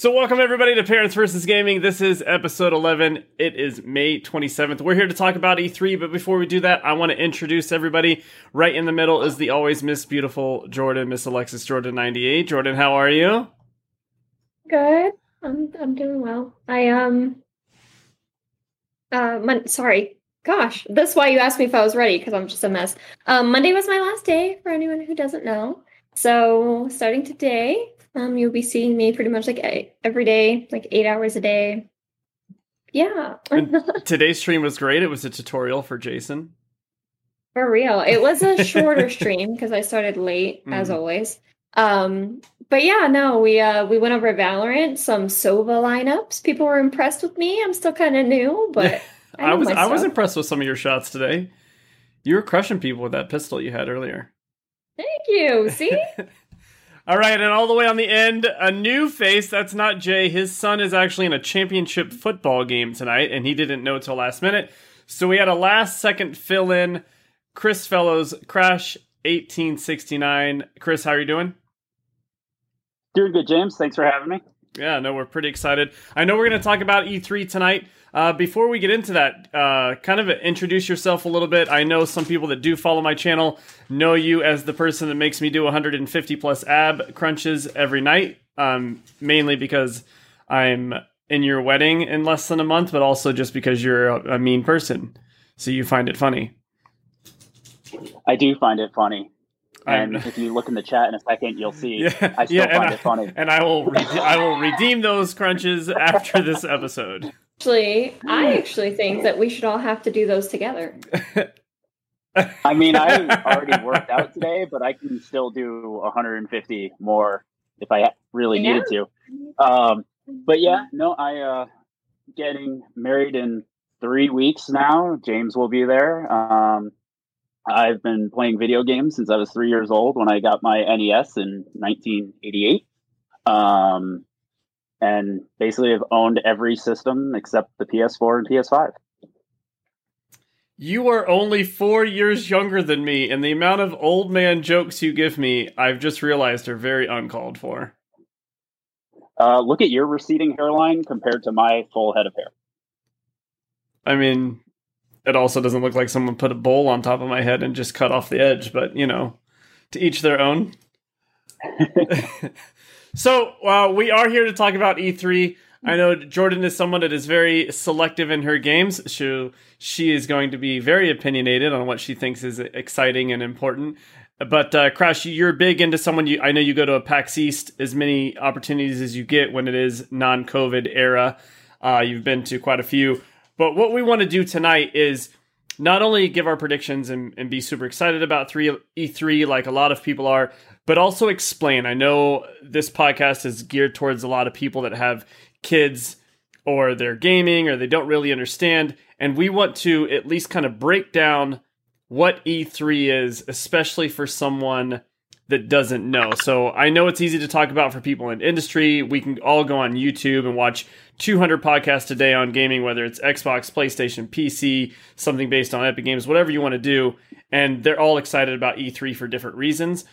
So, welcome everybody to Parents versus Gaming. This is episode 11. It is May 27th. We're here to talk about E3, but before we do that, I want to introduce everybody. Right in the middle is the always Miss Beautiful Jordan, Miss Alexis Jordan 98. Jordan, how are you? Good. I'm I'm doing well. I um uh mon- sorry. Gosh, that's why you asked me if I was ready because I'm just a mess. Um Monday was my last day for anyone who doesn't know. So, starting today, um, you'll be seeing me pretty much like every day, like eight hours a day. Yeah. today's stream was great. It was a tutorial for Jason. For real. It was a shorter stream because I started late, mm. as always. Um, but yeah, no, we uh we went over Valorant, some Sova lineups. People were impressed with me. I'm still kind of new, but I, I was I was impressed with some of your shots today. You were crushing people with that pistol you had earlier. Thank you. See? All right, and all the way on the end, a new face. That's not Jay. His son is actually in a championship football game tonight, and he didn't know till last minute. So we had a last second fill in. Chris Fellows, Crash 1869. Chris, how are you doing? Doing good, James. Thanks for having me. Yeah, no, we're pretty excited. I know we're going to talk about E3 tonight. Uh, before we get into that, uh, kind of introduce yourself a little bit. I know some people that do follow my channel know you as the person that makes me do 150 plus ab crunches every night, um, mainly because I'm in your wedding in less than a month, but also just because you're a, a mean person. So you find it funny. I do find it funny. And if you look in the chat in a second, you'll see. Yeah, I still yeah, find I, it funny. And I will, re- I will redeem those crunches after this episode. Actually, I actually think that we should all have to do those together. I mean, I already worked out today, but I can still do 150 more if I really yeah. needed to. Um, but yeah, no, I uh, getting married in three weeks now. James will be there. Um, I've been playing video games since I was three years old when I got my NES in 1988. Um, and basically have owned every system except the PS4 and PS5. You are only four years younger than me, and the amount of old man jokes you give me, I've just realized are very uncalled for. Uh, look at your receding hairline compared to my full head of hair. I mean, it also doesn't look like someone put a bowl on top of my head and just cut off the edge, but you know, to each their own. So uh, we are here to talk about E3. I know Jordan is someone that is very selective in her games. She she is going to be very opinionated on what she thinks is exciting and important. But uh, Crash, you're big into someone. You I know you go to a PAX East as many opportunities as you get when it is non-COVID era. Uh, you've been to quite a few. But what we want to do tonight is not only give our predictions and, and be super excited about three E3 like a lot of people are, but also explain. I know this podcast is geared towards a lot of people that have kids or they're gaming or they don't really understand. And we want to at least kind of break down what E3 is, especially for someone that doesn't know. So I know it's easy to talk about for people in industry. We can all go on YouTube and watch 200 podcasts a day on gaming, whether it's Xbox, PlayStation, PC, something based on Epic Games, whatever you want to do. And they're all excited about E3 for different reasons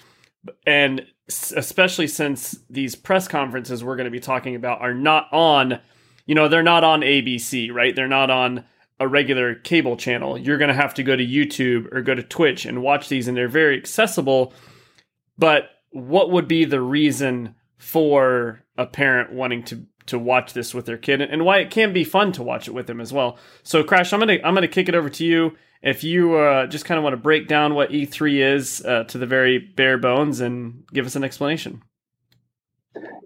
and especially since these press conferences we're going to be talking about are not on you know they're not on ABC right? They're not on a regular cable channel. You're going to have to go to YouTube or go to Twitch and watch these and they're very accessible. But what would be the reason for a parent wanting to to watch this with their kid and why it can be fun to watch it with them as well? So crash i'm going to i'm going to kick it over to you if you uh, just kind of want to break down what E3 is uh, to the very bare bones and give us an explanation.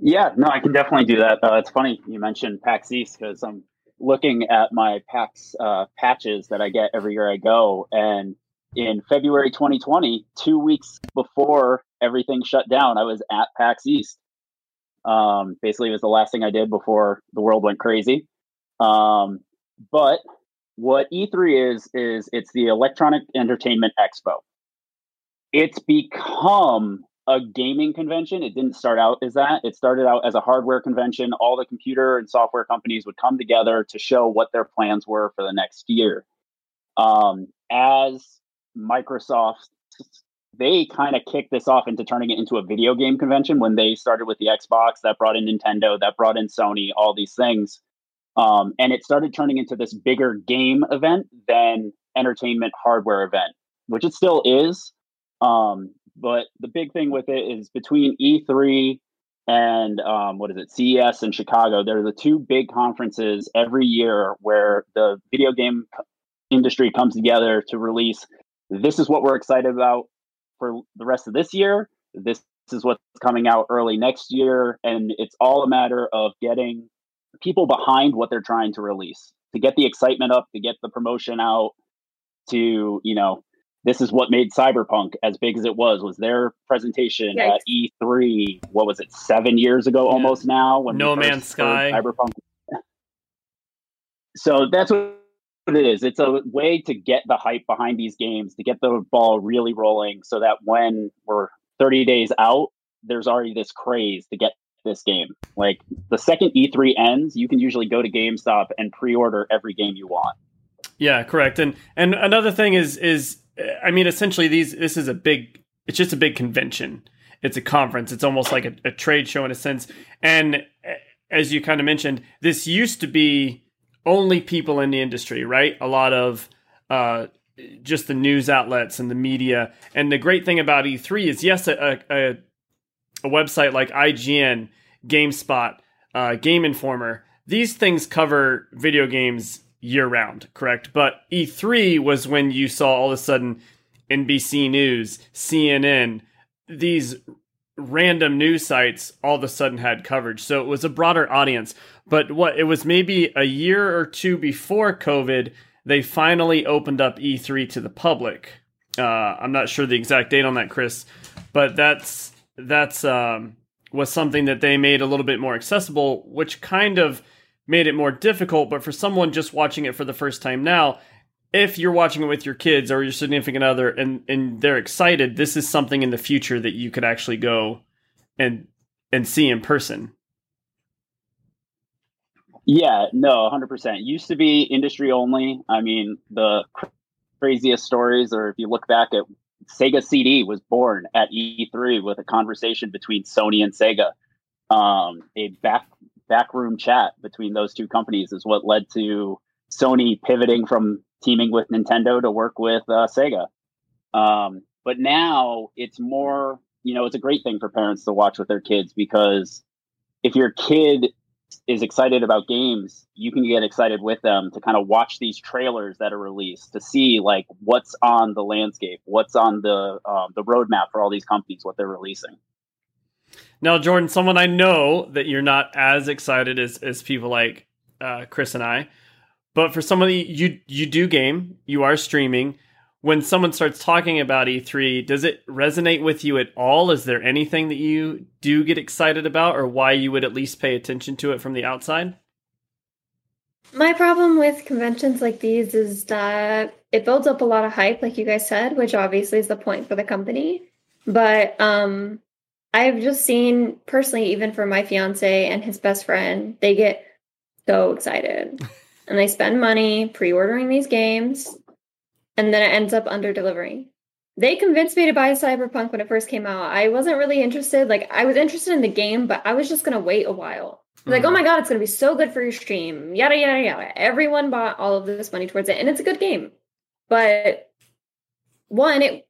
Yeah, no, I can definitely do that. Uh, it's funny you mentioned PAX East because I'm looking at my PAX uh, patches that I get every year I go. And in February 2020, two weeks before everything shut down, I was at PAX East. Um, basically, it was the last thing I did before the world went crazy. Um, but what E3 is is it's the Electronic Entertainment Expo. It's become a gaming convention. It didn't start out as that. It started out as a hardware convention. All the computer and software companies would come together to show what their plans were for the next year. Um, as Microsoft they kind of kicked this off into turning it into a video game convention when they started with the Xbox that brought in Nintendo, that brought in Sony, all these things. Um, and it started turning into this bigger game event than entertainment hardware event, which it still is. Um, but the big thing with it is between E3 and um, what is it, CES in Chicago, they're the two big conferences every year where the video game industry comes together to release this is what we're excited about for the rest of this year. This is what's coming out early next year. And it's all a matter of getting people behind what they're trying to release, to get the excitement up, to get the promotion out, to, you know, this is what made cyberpunk as big as it was was their presentation Yikes. at e3 what was it seven years ago yeah. almost now when no man's sky cyberpunk so that's what it is it's a way to get the hype behind these games to get the ball really rolling so that when we're 30 days out there's already this craze to get this game like the second e3 ends you can usually go to gamestop and pre-order every game you want yeah correct and and another thing is is I mean, essentially, these this is a big. It's just a big convention. It's a conference. It's almost like a, a trade show in a sense. And as you kind of mentioned, this used to be only people in the industry, right? A lot of uh, just the news outlets and the media. And the great thing about E3 is, yes, a, a, a website like IGN, GameSpot, uh, Game Informer, these things cover video games year round, correct? But E3 was when you saw all of a sudden NBC News, CNN, these random news sites all of a sudden had coverage. So it was a broader audience. But what it was maybe a year or two before COVID, they finally opened up E3 to the public. Uh, I'm not sure the exact date on that, Chris, but that's that's um, was something that they made a little bit more accessible, which kind of made it more difficult. But for someone just watching it for the first time now, if you're watching it with your kids or your significant other and, and they're excited, this is something in the future that you could actually go and and see in person. Yeah, no, 100%. Used to be industry only. I mean, the craziest stories, or if you look back at Sega CD was born at E3 with a conversation between Sony and Sega. Um, a back backroom chat between those two companies is what led to Sony pivoting from teaming with Nintendo to work with uh, Sega. Um, but now it's more, you know, it's a great thing for parents to watch with their kids because if your kid is excited about games, you can get excited with them to kind of watch these trailers that are released to see like what's on the landscape, what's on the um, the roadmap for all these companies, what they're releasing. Now, Jordan, someone I know that you're not as excited as, as people like uh, Chris and I, but for somebody you you do game, you are streaming. When someone starts talking about E3, does it resonate with you at all? Is there anything that you do get excited about, or why you would at least pay attention to it from the outside? My problem with conventions like these is that it builds up a lot of hype, like you guys said, which obviously is the point for the company. But um, I've just seen personally, even for my fiance and his best friend, they get so excited and they spend money pre ordering these games and then it ends up under delivering. They convinced me to buy Cyberpunk when it first came out. I wasn't really interested. Like, I was interested in the game, but I was just going to wait a while. Mm. Like, oh my God, it's going to be so good for your stream. Yada, yada, yada. Everyone bought all of this money towards it, and it's a good game. But one, it,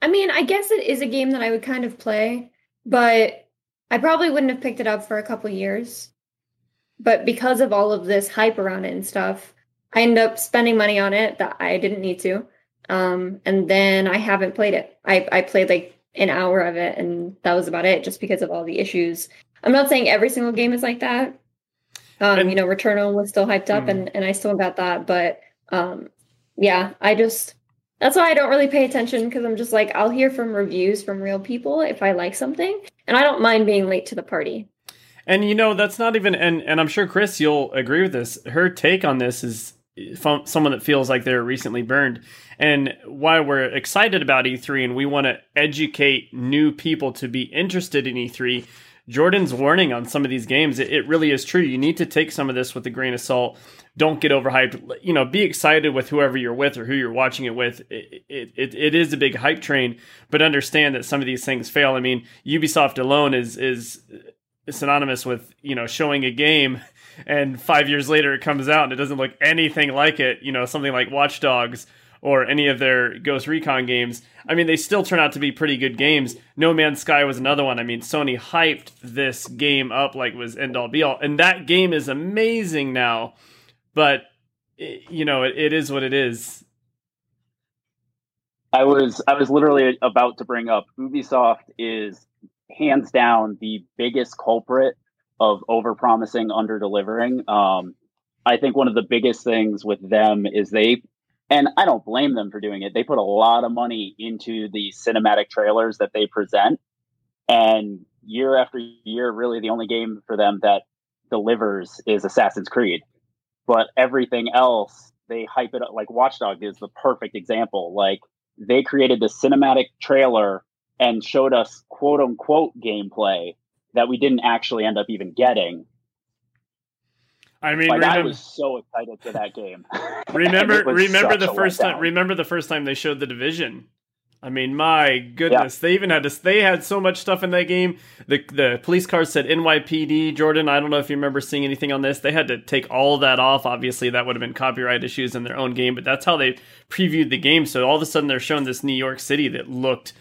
I mean, I guess it is a game that I would kind of play but I probably wouldn't have picked it up for a couple years. But because of all of this hype around it and stuff, I end up spending money on it that I didn't need to. Um, and then I haven't played it. I, I played like an hour of it, and that was about it, just because of all the issues. I'm not saying every single game is like that. Um, and, you know, Returnal was still hyped up, mm. and and I still got that, but um, yeah, I just that's why I don't really pay attention because I'm just like, I'll hear from reviews from real people if I like something, and I don't mind being late to the party. And you know, that's not even, and, and I'm sure Chris, you'll agree with this. Her take on this is someone that feels like they're recently burned. And why we're excited about E3 and we want to educate new people to be interested in E3. Jordan's warning on some of these games, it, it really is true. You need to take some of this with a grain of salt. Don't get overhyped. You know, be excited with whoever you're with or who you're watching it with. It, it, it, is a big hype train, but understand that some of these things fail. I mean, Ubisoft alone is is synonymous with you know showing a game and five years later it comes out and it doesn't look anything like it you know something like watch dogs or any of their ghost recon games. I mean they still turn out to be pretty good games. No man's sky was another one. I mean sony hyped this game up like it was end all be all and that game is amazing now but it, you know it, it is what it is. I was i was literally about to bring up ubisoft is hands down the biggest culprit of over promising, under delivering. Um, I think one of the biggest things with them is they, and I don't blame them for doing it, they put a lot of money into the cinematic trailers that they present. And year after year, really the only game for them that delivers is Assassin's Creed. But everything else, they hype it up. Like Watchdog is the perfect example. Like they created the cinematic trailer and showed us quote unquote gameplay that we didn't actually end up even getting. I mean, like, remember, I was so excited for that game. remember, remember the first time. Remember the first time they showed the division. I mean, my goodness, yeah. they even had to. They had so much stuff in that game. The the police car said NYPD. Jordan, I don't know if you remember seeing anything on this. They had to take all that off. Obviously, that would have been copyright issues in their own game, but that's how they previewed the game. So all of a sudden, they're showing this New York City that looked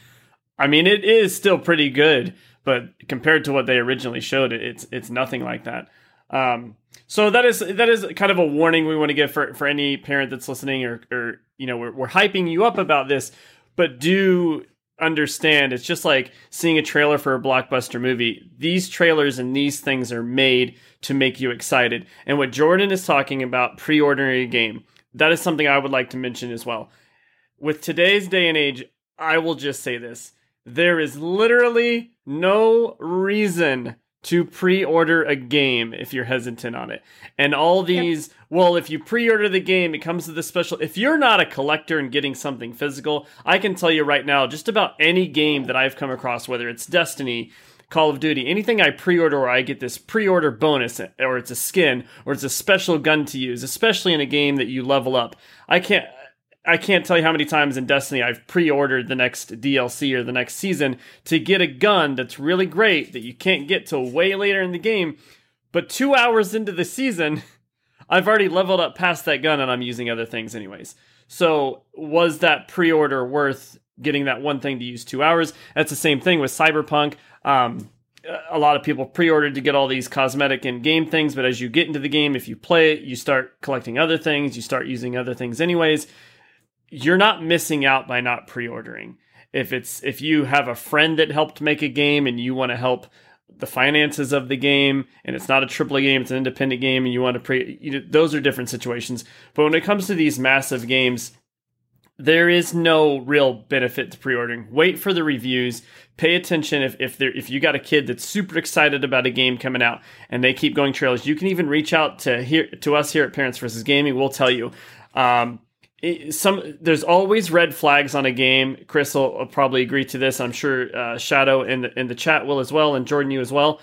I mean, it is still pretty good, but compared to what they originally showed, it's it's nothing like that. Um, so that is that is kind of a warning we want to give for for any parent that's listening, or or you know, we're, we're hyping you up about this, but do understand it's just like seeing a trailer for a blockbuster movie. These trailers and these things are made to make you excited. And what Jordan is talking about pre-ordering a game, that is something I would like to mention as well. With today's day and age, I will just say this there is literally no reason to pre-order a game if you're hesitant on it. And all these, yep. well, if you pre-order the game, it comes with a special. If you're not a collector and getting something physical, I can tell you right now, just about any game that I've come across, whether it's Destiny, Call of Duty, anything I pre-order or I get this pre-order bonus, or it's a skin, or it's a special gun to use, especially in a game that you level up. I can't. I can't tell you how many times in Destiny I've pre-ordered the next DLC or the next season to get a gun that's really great that you can't get till way later in the game. But two hours into the season, I've already leveled up past that gun and I'm using other things anyways. So was that pre-order worth getting that one thing to use two hours? That's the same thing with Cyberpunk. Um, a lot of people pre-ordered to get all these cosmetic and game things, but as you get into the game, if you play it, you start collecting other things, you start using other things anyways you're not missing out by not pre-ordering. If it's if you have a friend that helped make a game and you want to help the finances of the game and it's not a AAA game, it's an independent game and you want to pre you know, those are different situations. But when it comes to these massive games, there is no real benefit to pre-ordering. Wait for the reviews. Pay attention if if there if you got a kid that's super excited about a game coming out and they keep going trailers. You can even reach out to here to us here at Parents versus Gaming. We'll tell you. Um, some there's always red flags on a game. Chris will, probably agree to this. I'm sure uh, Shadow in the, in the chat will as well, and Jordan you as well.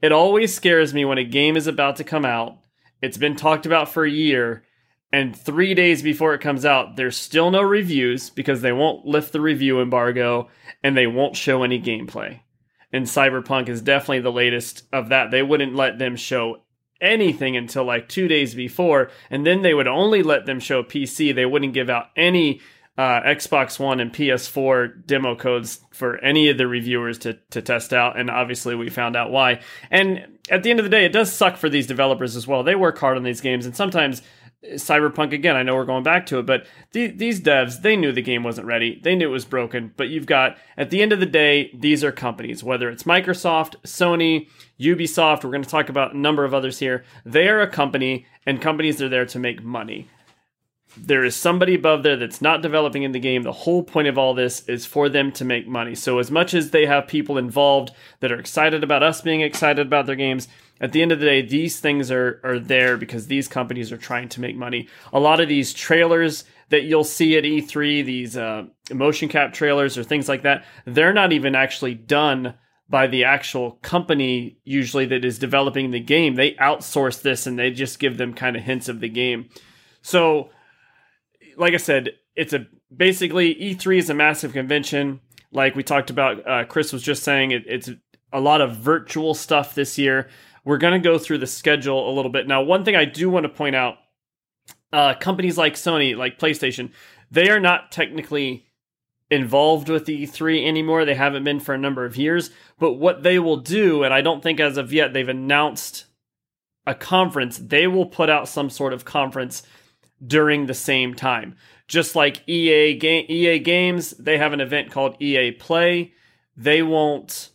It always scares me when a game is about to come out. It's been talked about for a year, and three days before it comes out, there's still no reviews because they won't lift the review embargo and they won't show any gameplay. And Cyberpunk is definitely the latest of that. They wouldn't let them show anything until like two days before, and then they would only let them show PC. They wouldn't give out any uh, Xbox One and PS4 demo codes for any of the reviewers to to test out, and obviously we found out why. And at the end of the day, it does suck for these developers as well. They work hard on these games, and sometimes Cyberpunk again. I know we're going back to it, but th- these devs they knew the game wasn't ready. They knew it was broken. But you've got at the end of the day, these are companies. Whether it's Microsoft, Sony, Ubisoft, we're going to talk about a number of others here. They are a company, and companies are there to make money. There is somebody above there that's not developing in the game. The whole point of all this is for them to make money. So as much as they have people involved that are excited about us being excited about their games, at the end of the day, these things are are there because these companies are trying to make money. A lot of these trailers that you'll see at E3, these uh, motion cap trailers or things like that, they're not even actually done by the actual company usually that is developing the game. They outsource this and they just give them kind of hints of the game. So, like I said, it's a basically E3 is a massive convention. Like we talked about, uh, Chris was just saying it, it's a lot of virtual stuff this year. We're going to go through the schedule a little bit. Now, one thing I do want to point out uh, companies like Sony, like PlayStation, they are not technically involved with the E3 anymore. They haven't been for a number of years. But what they will do, and I don't think as of yet they've announced a conference, they will put out some sort of conference during the same time. Just like EA game, EA Games, they have an event called EA Play. They won't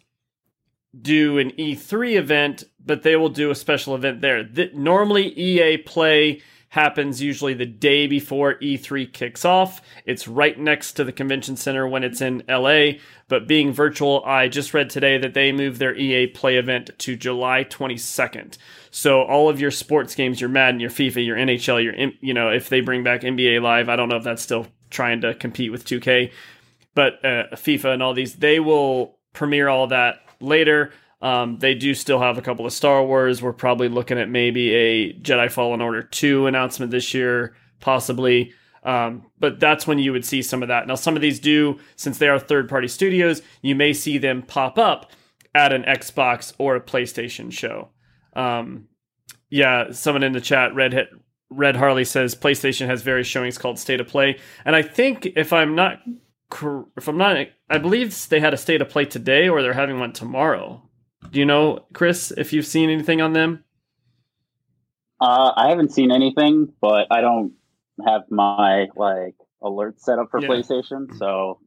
do an E3 event, but they will do a special event there. The, normally, EA Play happens usually the day before E3 kicks off. It's right next to the convention center when it's in LA. But being virtual, I just read today that they moved their EA Play event to July 22nd. So all of your sports games, your Madden, your FIFA, your NHL, your you know, if they bring back NBA Live, I don't know if that's still trying to compete with 2K, but uh, FIFA and all these, they will premiere all that later. Um, they do still have a couple of Star Wars. We're probably looking at maybe a Jedi Fallen Order 2 announcement this year, possibly. Um, but that's when you would see some of that. Now, some of these do, since they are third party studios, you may see them pop up at an Xbox or a PlayStation show. Um, yeah, someone in the chat, Red Red Harley says PlayStation has various showings called State of Play, and I think if I'm not if I'm not, I believe they had a State of Play today, or they're having one tomorrow. Do you know, Chris, if you've seen anything on them? Uh, I haven't seen anything, but I don't have my like alert set up for yeah. PlayStation, so.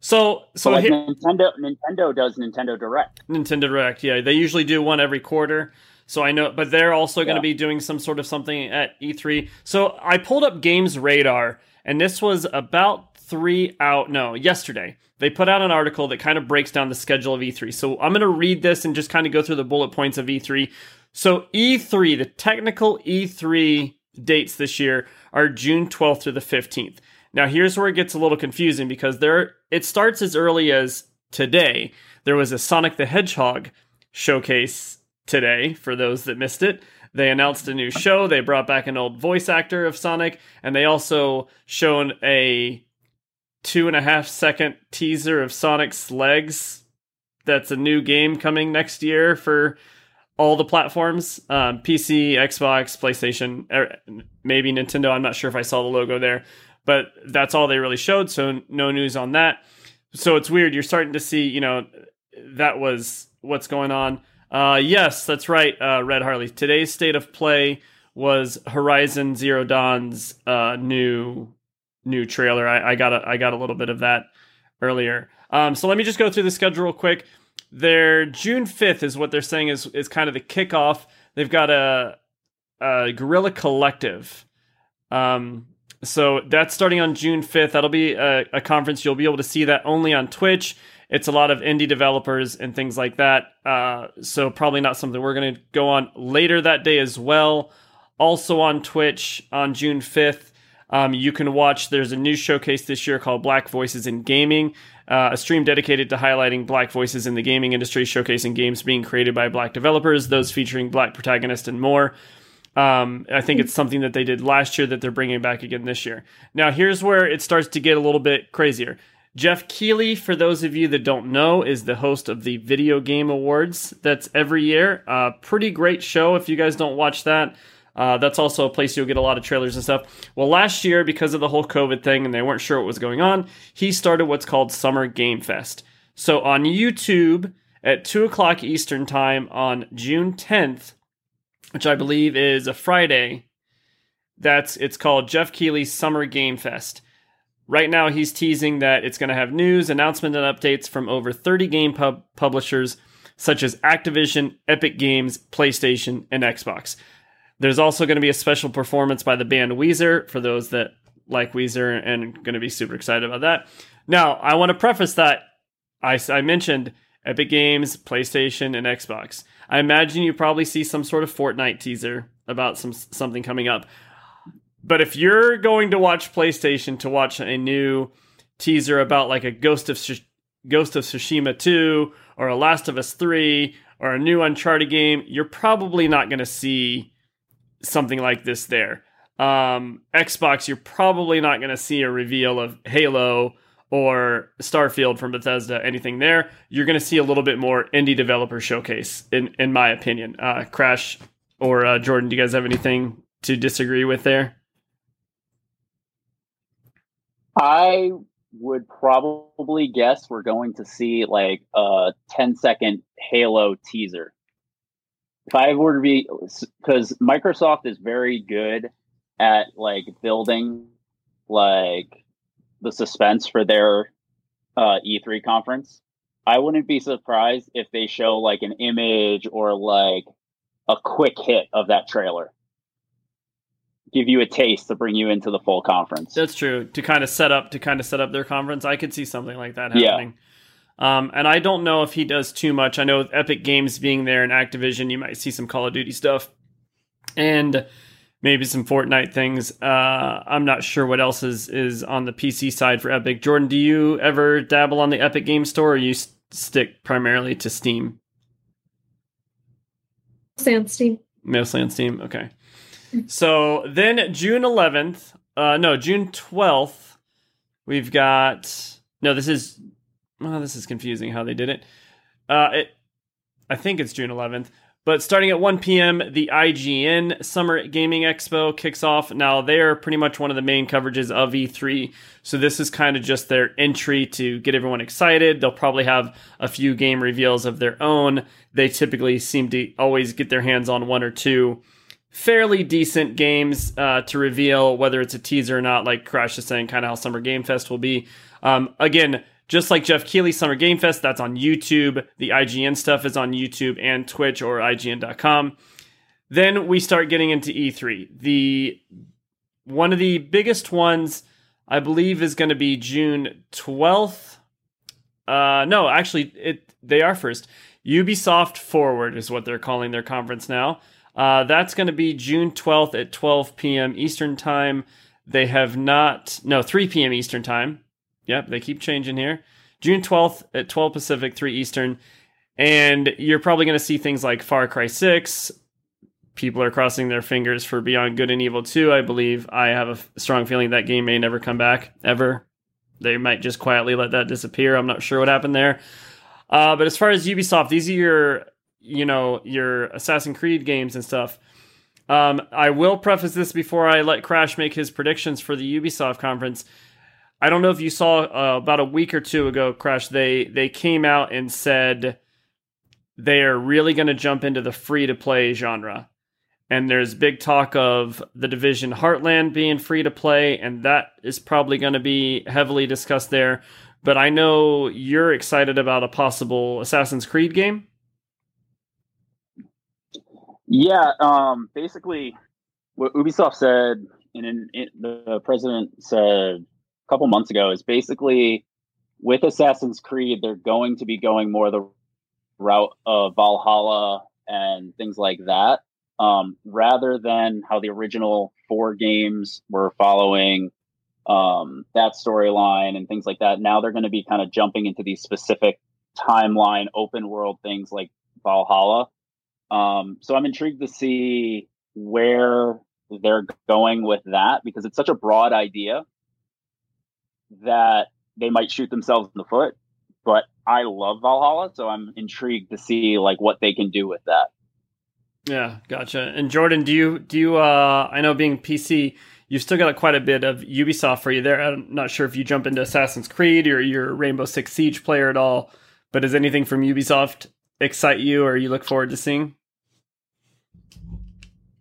So, so, like here, Nintendo, Nintendo does Nintendo Direct. Nintendo Direct, yeah, they usually do one every quarter. So I know, but they're also going to be doing some sort of something at E3. So I pulled up Games Radar, and this was about three out. No, yesterday they put out an article that kind of breaks down the schedule of E3. So I'm going to read this and just kind of go through the bullet points of E3. So E3, the technical E3 dates this year are June 12th through the 15th. Now here's where it gets a little confusing because there it starts as early as today. There was a Sonic the Hedgehog showcase today for those that missed it. They announced a new show. They brought back an old voice actor of Sonic, and they also shown a two and a half second teaser of Sonic's legs. That's a new game coming next year for all the platforms um, PC, Xbox, PlayStation, er, maybe Nintendo. I'm not sure if I saw the logo there, but that's all they really showed. So no news on that. So it's weird. You're starting to see, you know, that was what's going on. Uh, yes, that's right, uh, Red Harley. Today's state of play was Horizon Zero Dawn's uh, new new trailer. I, I, got a I got a little bit of that earlier. Um, so let me just go through the schedule real quick. Their June fifth is what they're saying is is kind of the kickoff. They've got a, a Guerrilla Collective. Um, so that's starting on June 5th. That'll be a, a, conference. You'll be able to see that only on Twitch. It's a lot of indie developers and things like that. Uh, so probably not something we're going to go on later that day as well. Also on Twitch on June 5th um, you can watch, there's a new showcase this year called Black Voices in Gaming, uh, a stream dedicated to highlighting black voices in the gaming industry, showcasing games being created by black developers, those featuring black protagonists, and more. Um, I think it's something that they did last year that they're bringing back again this year. Now, here's where it starts to get a little bit crazier. Jeff Keighley, for those of you that don't know, is the host of the Video Game Awards. That's every year. Uh, pretty great show if you guys don't watch that. Uh, that's also a place you'll get a lot of trailers and stuff. Well, last year, because of the whole COVID thing and they weren't sure what was going on, he started what's called Summer Game Fest. So on YouTube at 2 o'clock Eastern Time on June 10th, which I believe is a Friday, that's it's called Jeff Keighley's Summer Game Fest. Right now, he's teasing that it's going to have news, announcements, and updates from over 30 game pub- publishers such as Activision, Epic Games, PlayStation, and Xbox. There's also going to be a special performance by the band Weezer for those that like Weezer and going to be super excited about that. Now, I want to preface that I, I mentioned Epic Games, PlayStation, and Xbox. I imagine you probably see some sort of Fortnite teaser about some something coming up. But if you're going to watch PlayStation to watch a new teaser about like a Ghost of Sh- Ghost of Tsushima 2 or a Last of Us 3 or a new Uncharted game, you're probably not going to see something like this there. Um, Xbox, you're probably not going to see a reveal of Halo or Starfield from Bethesda, anything there. You're going to see a little bit more indie developer showcase, in in my opinion. Uh, Crash or uh, Jordan, do you guys have anything to disagree with there? I would probably guess we're going to see like a 10 second Halo teaser. If I were to be, because Microsoft is very good at like building like the suspense for their uh, E3 conference. I wouldn't be surprised if they show like an image or like a quick hit of that trailer give you a taste to bring you into the full conference. That's true. To kind of set up to kind of set up their conference, I could see something like that happening. Yeah. Um, and I don't know if he does too much. I know with Epic Games being there and Activision, you might see some Call of Duty stuff and maybe some Fortnite things. Uh, I'm not sure what else is is on the PC side for Epic. Jordan, do you ever dabble on the Epic Game Store, or you st- stick primarily to Steam? On Steam. Mostly on Steam. Okay. So then June 11th, uh, no, June 12th, we've got, no, this is, oh, this is confusing how they did it. Uh, it, I think it's June 11th. But starting at 1 p.m., the IGN Summer Gaming Expo kicks off. Now, they are pretty much one of the main coverages of E3. So, this is kind of just their entry to get everyone excited. They'll probably have a few game reveals of their own. They typically seem to always get their hands on one or two fairly decent games uh, to reveal, whether it's a teaser or not, like Crash is saying, kind of how Summer Game Fest will be. Um, again, just like Jeff Keighley Summer Game Fest, that's on YouTube. The IGN stuff is on YouTube and Twitch or IGN.com. Then we start getting into E3. The one of the biggest ones, I believe, is going to be June 12th. Uh, no, actually, it they are first. Ubisoft Forward is what they're calling their conference now. Uh, that's going to be June 12th at 12 p.m. Eastern Time. They have not, no, 3 p.m. Eastern Time. Yep, they keep changing here. June 12th at 12 Pacific, 3 Eastern. And you're probably going to see things like Far Cry 6. People are crossing their fingers for Beyond Good and Evil 2, I believe. I have a strong feeling that game may never come back, ever. They might just quietly let that disappear. I'm not sure what happened there. Uh, but as far as Ubisoft, these are your you know your Assassin's Creed games and stuff. Um, I will preface this before I let Crash make his predictions for the Ubisoft conference. I don't know if you saw uh, about a week or two ago, Crash. They they came out and said they are really going to jump into the free to play genre. And there's big talk of the Division Heartland being free to play, and that is probably going to be heavily discussed there. But I know you're excited about a possible Assassin's Creed game. Yeah, um, basically, what Ubisoft said, and in, in, the president said couple months ago, is basically with Assassin's Creed, they're going to be going more the route of Valhalla and things like that, um, rather than how the original four games were following um, that storyline and things like that. Now they're going to be kind of jumping into these specific timeline, open world things like Valhalla. Um, so I'm intrigued to see where they're going with that because it's such a broad idea that they might shoot themselves in the foot. But I love Valhalla, so I'm intrigued to see like what they can do with that. Yeah, gotcha. And Jordan, do you do you? Uh, I know being PC, you've still got quite a bit of Ubisoft for you there. I'm not sure if you jump into Assassin's Creed or you're Rainbow Six Siege player at all. But does anything from Ubisoft excite you, or you look forward to seeing?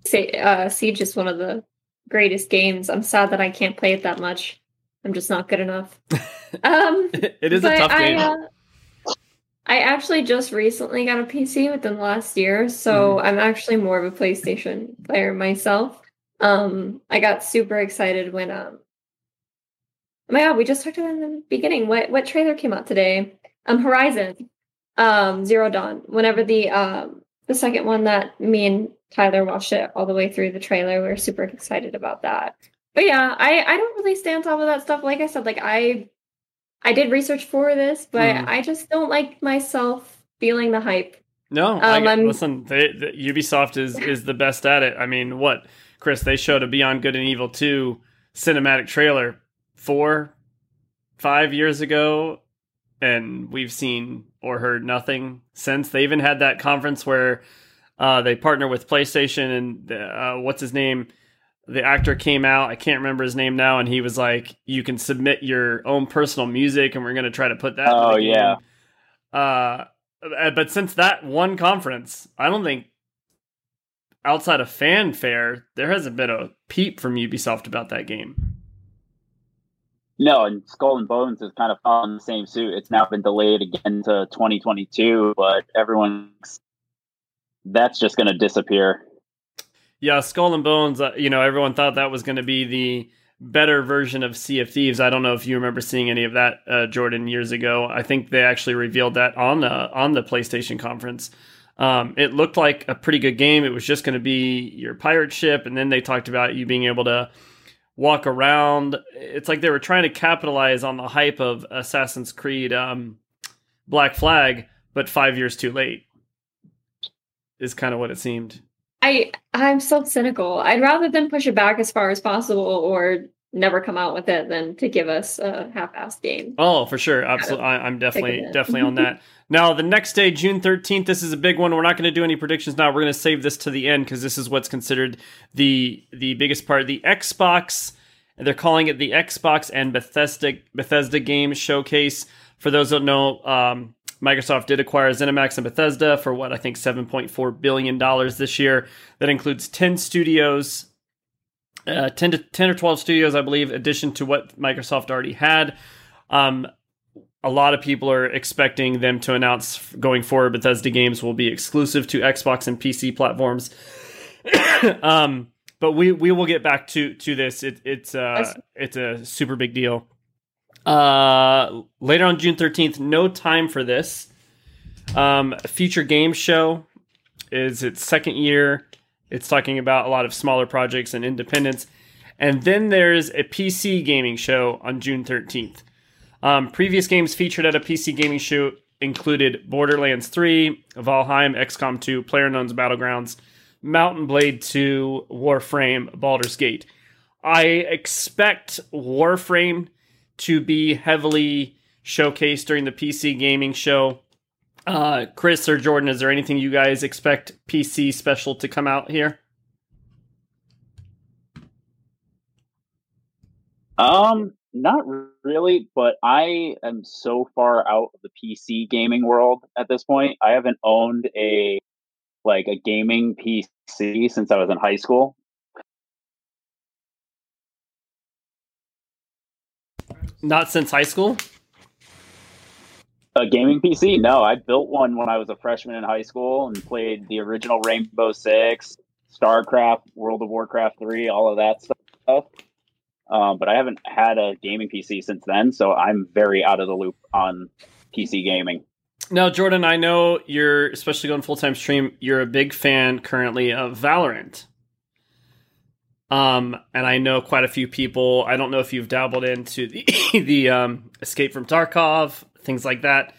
Say, uh, Siege is one of the greatest games. I'm sad that I can't play it that much. I'm just not good enough. Um, it is a tough game. I, uh, I actually just recently got a PC within the last year, so mm. I'm actually more of a PlayStation player myself. Um, I got super excited when um, oh my god, we just talked about in the beginning. What what trailer came out today? Um, Horizon, um, Zero Dawn. Whenever the um the second one that me and Tyler watched it all the way through the trailer. We are super excited about that. But yeah, I I don't really stay on top of that stuff. Like I said, like I I did research for this, but mm. I just don't like myself feeling the hype. No, um, I, listen, they, the, Ubisoft is is the best at it. I mean, what Chris? They showed a Beyond Good and Evil two cinematic trailer four, five years ago, and we've seen or heard nothing since. They even had that conference where uh, they partner with PlayStation and uh, what's his name the actor came out. I can't remember his name now, and he was like, "You can submit your own personal music, and we're going to try to put that." Oh yeah. Uh, but since that one conference, I don't think outside of fanfare there hasn't been a peep from Ubisoft about that game. No, and Skull and Bones is kind of on the same suit. It's now been delayed again to 2022, but everyone's that's just going to disappear. Yeah, Skull and Bones. Uh, you know, everyone thought that was going to be the better version of Sea of Thieves. I don't know if you remember seeing any of that, uh, Jordan, years ago. I think they actually revealed that on the on the PlayStation conference. Um, it looked like a pretty good game. It was just going to be your pirate ship, and then they talked about you being able to walk around. It's like they were trying to capitalize on the hype of Assassin's Creed um, Black Flag, but five years too late. Is kind of what it seemed. I I'm so cynical. I'd rather than push it back as far as possible or never come out with it than to give us a half-assed game. Oh, for sure, absolutely. I, am definitely definitely on that. Now, the next day, June 13th, this is a big one. We're not going to do any predictions now. We're going to save this to the end because this is what's considered the the biggest part. The Xbox, they're calling it the Xbox and Bethesda Bethesda game showcase. For those that don't know, um, Microsoft did acquire ZeniMax and Bethesda for what I think $7.4 billion this year. That includes 10 studios, uh, 10 to 10 or 12 studios, I believe, addition to what Microsoft already had. Um, a lot of people are expecting them to announce going forward Bethesda games will be exclusive to Xbox and PC platforms. um, but we we will get back to to this. It, it's uh, it's a super big deal. Uh, later on June 13th, no time for this. Um, Future Game Show is its second year. It's talking about a lot of smaller projects and independence. And then there's a PC gaming show on June 13th. Um, previous games featured at a PC gaming show included Borderlands 3, Valheim, XCOM 2, PlayerUnknown's Battlegrounds, Mount & Blade 2, Warframe, Baldur's Gate. I expect Warframe to be heavily showcased during the PC gaming show. Uh, Chris or Jordan, is there anything you guys expect PC special to come out here? Um, not really, but I am so far out of the PC gaming world at this point. I haven't owned a like a gaming PC since I was in high school. Not since high school? A gaming PC? No, I built one when I was a freshman in high school and played the original Rainbow Six, StarCraft, World of Warcraft 3, all of that stuff. Um, but I haven't had a gaming PC since then, so I'm very out of the loop on PC gaming. Now, Jordan, I know you're, especially going full time stream, you're a big fan currently of Valorant. Um, and I know quite a few people. I don't know if you've dabbled into the the um, Escape from Tarkov, things like that.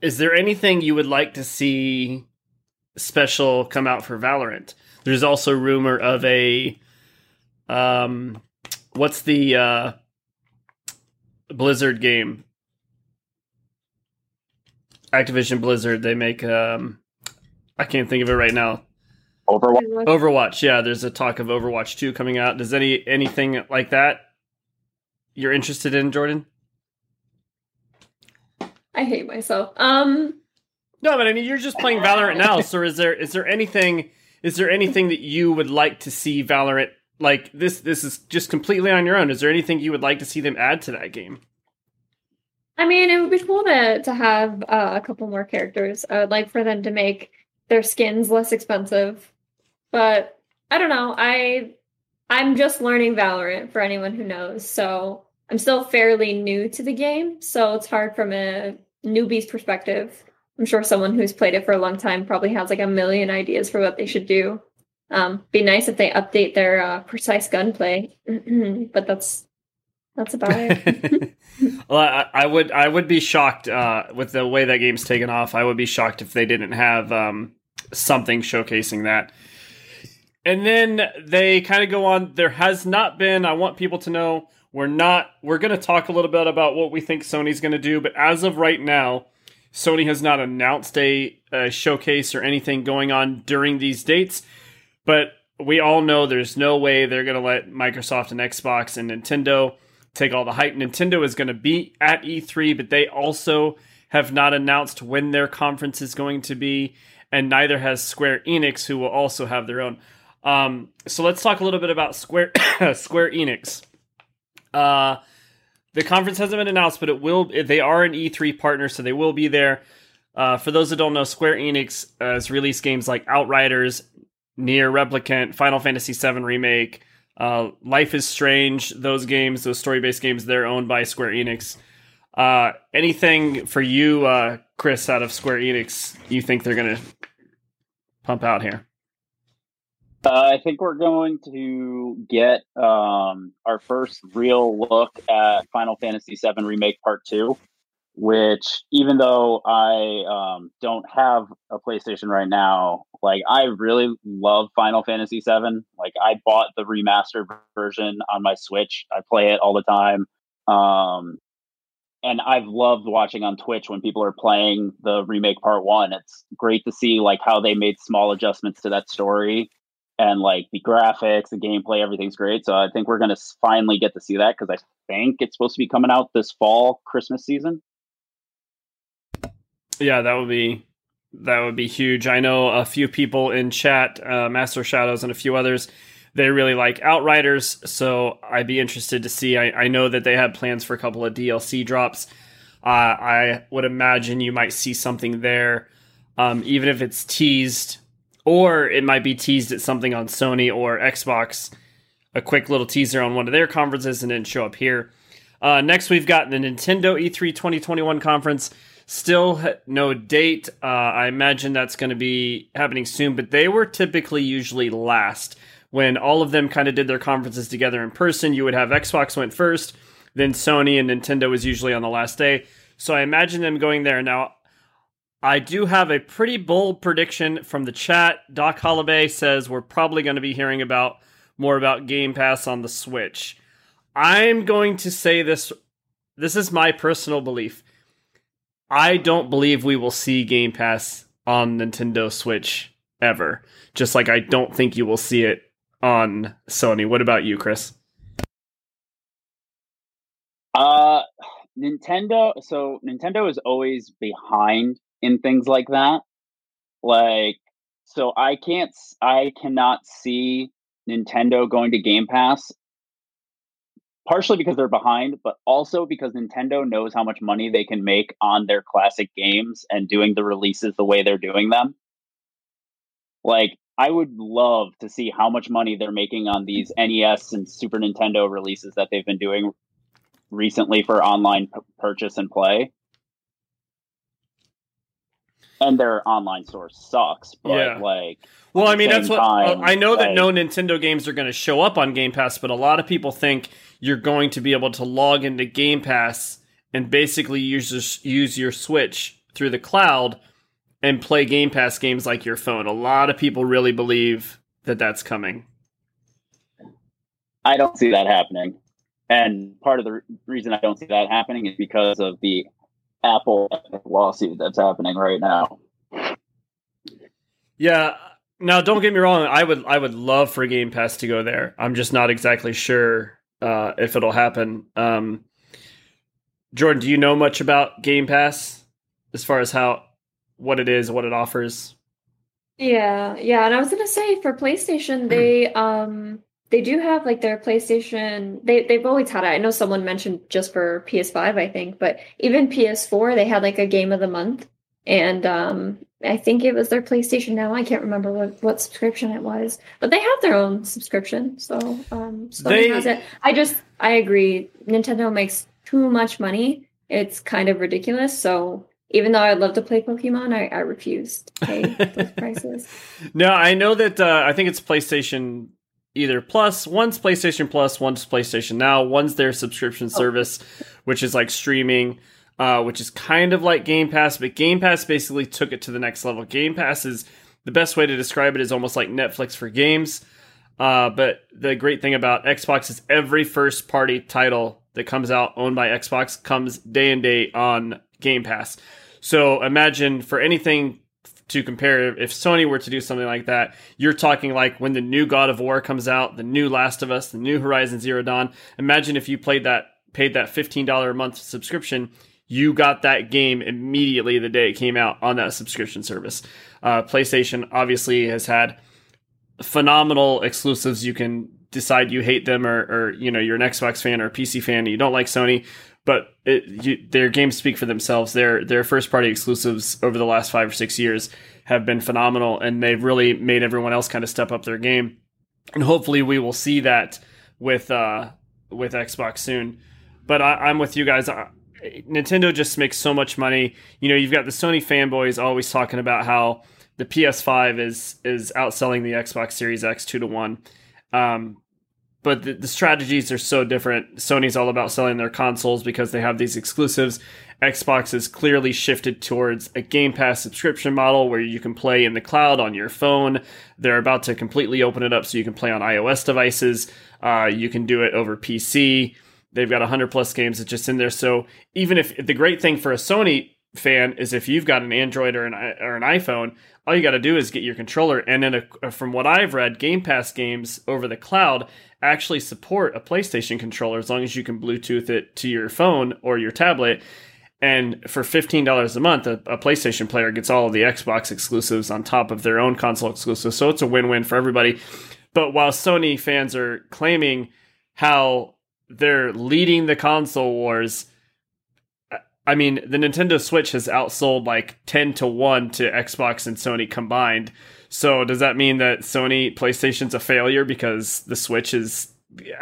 Is there anything you would like to see special come out for Valorant? There's also rumor of a um, what's the uh, Blizzard game? Activision Blizzard. They make um, I can't think of it right now. Overwatch. Overwatch, yeah. There's a talk of Overwatch 2 coming out. Does any anything like that you're interested in, Jordan? I hate myself. Um No, but I mean you're just playing Valorant now, so is there is there anything is there anything that you would like to see Valorant like this this is just completely on your own. Is there anything you would like to see them add to that game? I mean, it would be cool to to have uh, a couple more characters. I would like for them to make their skins less expensive. But I don't know. I I'm just learning Valorant for anyone who knows. So I'm still fairly new to the game, so it's hard from a newbie's perspective. I'm sure someone who's played it for a long time probably has like a million ideas for what they should do. Um, be nice if they update their uh, precise gunplay, but that's That's about it. well, I, I, would I would be shocked uh, with the way that game's taken off. I would be shocked if they didn't have um, something showcasing that. And then they kind of go on. There has not been. I want people to know we're not. We're going to talk a little bit about what we think Sony's going to do, but as of right now, Sony has not announced a, a showcase or anything going on during these dates. But we all know there's no way they're going to let Microsoft and Xbox and Nintendo take all the hype. Nintendo is going to be at E3, but they also have not announced when their conference is going to be, and neither has Square Enix, who will also have their own. Um, so let's talk a little bit about Square Square Enix. Uh, the conference hasn't been announced, but it will. They are an E3 partner, so they will be there. Uh, for those that don't know, Square Enix has released games like Outriders, NieR Replicant, Final Fantasy VII Remake, uh, Life is Strange. Those games, those story-based games, they're owned by Square Enix. Uh, anything for you, uh, Chris, out of Square Enix, you think they're gonna pump out here? Uh, I think we're going to get um, our first real look at Final Fantasy VII Remake Part Two which even though I um, don't have a PlayStation right now, like I really love Final Fantasy VII. Like I bought the remastered version on my Switch. I play it all the time. Um, and I've loved watching on Twitch when people are playing the remake part one. It's great to see like how they made small adjustments to that story and like the graphics, the gameplay, everything's great. So I think we're going to finally get to see that because I think it's supposed to be coming out this fall, Christmas season. Yeah, that would be that would be huge. I know a few people in chat, uh, Master Shadows, and a few others. They really like Outriders, so I'd be interested to see. I, I know that they had plans for a couple of DLC drops. Uh, I would imagine you might see something there, um, even if it's teased, or it might be teased at something on Sony or Xbox. A quick little teaser on one of their conferences and then show up here. Uh, next, we've got the Nintendo E3 2021 conference. Still no date. Uh, I imagine that's going to be happening soon, but they were typically usually last. When all of them kind of did their conferences together in person, you would have Xbox went first, then Sony and Nintendo was usually on the last day. So I imagine them going there. Now, I do have a pretty bold prediction from the chat. Doc Holloway says we're probably going to be hearing about more about Game Pass on the Switch. I'm going to say this. This is my personal belief. I don't believe we will see Game Pass on Nintendo Switch ever. Just like I don't think you will see it on Sony. What about you, Chris? Uh Nintendo so Nintendo is always behind in things like that. Like so I can't I cannot see Nintendo going to Game Pass partially because they're behind, but also because Nintendo knows how much money they can make on their classic games and doing the releases the way they're doing them. Like, I would love to see how much money they're making on these NES and Super Nintendo releases that they've been doing recently for online p- purchase and play. And their online store sucks, but yeah. like well, I mean, that's what time, I know that no Nintendo games are going to show up on Game Pass, but a lot of people think you're going to be able to log into Game Pass and basically use use your Switch through the cloud and play Game Pass games like your phone. A lot of people really believe that that's coming. I don't see that happening. And part of the reason I don't see that happening is because of the Apple lawsuit that's happening right now. Yeah. Now, don't get me wrong. I would I would love for Game Pass to go there. I'm just not exactly sure uh, if it'll happen. Um, Jordan, do you know much about Game Pass as far as how what it is, what it offers? Yeah, yeah, and I was gonna say for PlayStation, they um they do have like their PlayStation. They they've always had it. I know someone mentioned just for PS5, I think, but even PS4, they had like a game of the month, and um I think it was their PlayStation Now. I can't remember what, what subscription it was, but they have their own subscription. So um, they... has it. I just I agree. Nintendo makes too much money. It's kind of ridiculous. So even though I'd love to play Pokemon, I, I refuse to pay those prices. No, I know that uh, I think it's PlayStation either Plus. One's PlayStation Plus, one's PlayStation Now. One's their subscription Oh. service, which is like streaming, uh, which is kind of like Game Pass, but Game Pass basically took it to the next level. Game Pass is the best way to describe it is almost like Netflix for games. Uh, but the great thing about Xbox is every first party title that comes out owned by Xbox comes day and day on Game Pass. So imagine for anything to compare, if Sony were to do something like that, you're talking like when the new God of War comes out, the new Last of Us, the new Horizon Zero Dawn. Imagine if you played that, paid that $15 a month subscription, you got that game immediately the day it came out on that subscription service. Uh, PlayStation obviously has had phenomenal exclusives. You can decide you hate them or, or you know you're an Xbox fan or a PC fan and you don't like Sony, but it, you, their games speak for themselves. Their their first party exclusives over the last five or six years have been phenomenal, and they've really made everyone else kind of step up their game. And hopefully, we will see that with uh, with Xbox soon. But I, I'm with you guys. I, Nintendo just makes so much money. You know, you've got the Sony fanboys always talking about how the PS5 is is outselling the Xbox Series X two to one. Um, but the, the strategies are so different. Sony's all about selling their consoles because they have these exclusives. Xbox is clearly shifted towards a Game Pass subscription model where you can play in the cloud on your phone. They're about to completely open it up so you can play on iOS devices. Uh, you can do it over PC. They've got 100 plus games that's just in there. So even if the great thing for a Sony fan is if you've got an Android or an or an iPhone, all you got to do is get your controller. And then, from what I've read, Game Pass games over the cloud actually support a PlayStation controller as long as you can Bluetooth it to your phone or your tablet. And for fifteen dollars a month, a, a, PlayStation player gets all of the Xbox exclusives on top of their own console exclusives. So it's a win-win for everybody. But while Sony fans are claiming how they're leading the console wars, I mean, the Nintendo Switch has outsold like 10 to 1 to Xbox and Sony combined. So does that mean that Sony PlayStation's a failure because the Switch is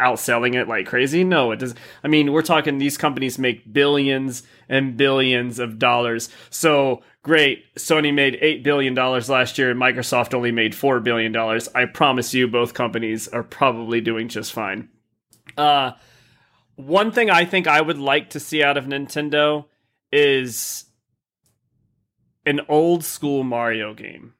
outselling it like crazy? No, it does. I mean, we're talking these companies make billions and billions of dollars. So great, Sony made 8 billion dollars last year and Microsoft only made 4 billion dollars. I promise you both companies are probably doing just fine. Uh one thing I think I would like to see out of Nintendo is an old school Mario game.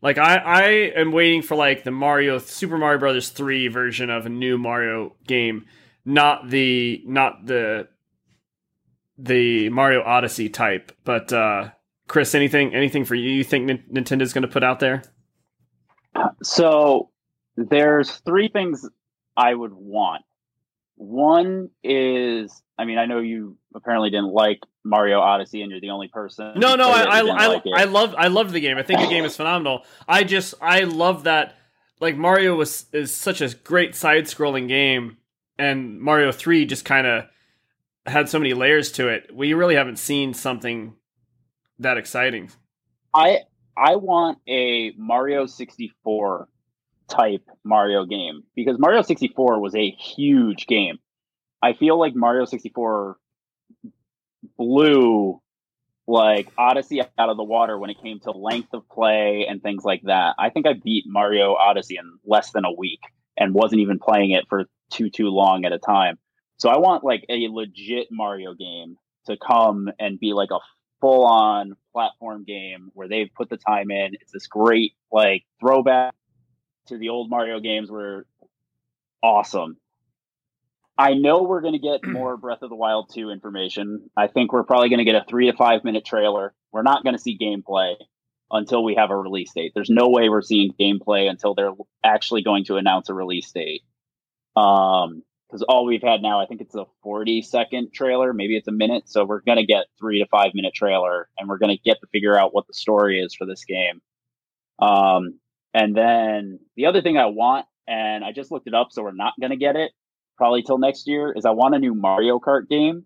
Like I, I am waiting for like the Mario Super Mario Brothers 3 version of a new Mario game, not the not the the Mario Odyssey type. But uh Chris, anything anything for you you think N- Nintendo's going to put out there? So there's three things I would want. One is, I mean, I know you apparently didn't like Mario Odyssey, and you're the only person. No, no, I, I, I, like I love, I love the game. I think the game is phenomenal. I just, I love that. Like Mario was is such a great side-scrolling game, and Mario Three just kind of had so many layers to it. We really haven't seen something that exciting. I I want a Mario 64 type Mario game because Mario 64 was a huge game. I feel like Mario 64 blew like Odyssey out of the water when it came to length of play and things like that. I think I beat Mario Odyssey in less than a week and wasn't even playing it for too too long at a time. So I want like a legit Mario game to come and be like a full on platform game where they've put the time in. It's this great like throwback to the old Mario games were awesome. I know we're going to get more Breath of the Wild 2 information. I think we're probably going to get a three to five minute trailer. We're not going to see gameplay until we have a release date. There's no way we're seeing gameplay until they're actually going to announce a release date. Um, because all we've had now, I think it's a 40 second trailer, maybe it's a minute. So we're going to get three to five minute trailer and we're going to get to figure out what the story is for this game. Um, and then the other thing I want, and I just looked it up, so we're not going to get it probably till next year, is I want a new Mario Kart game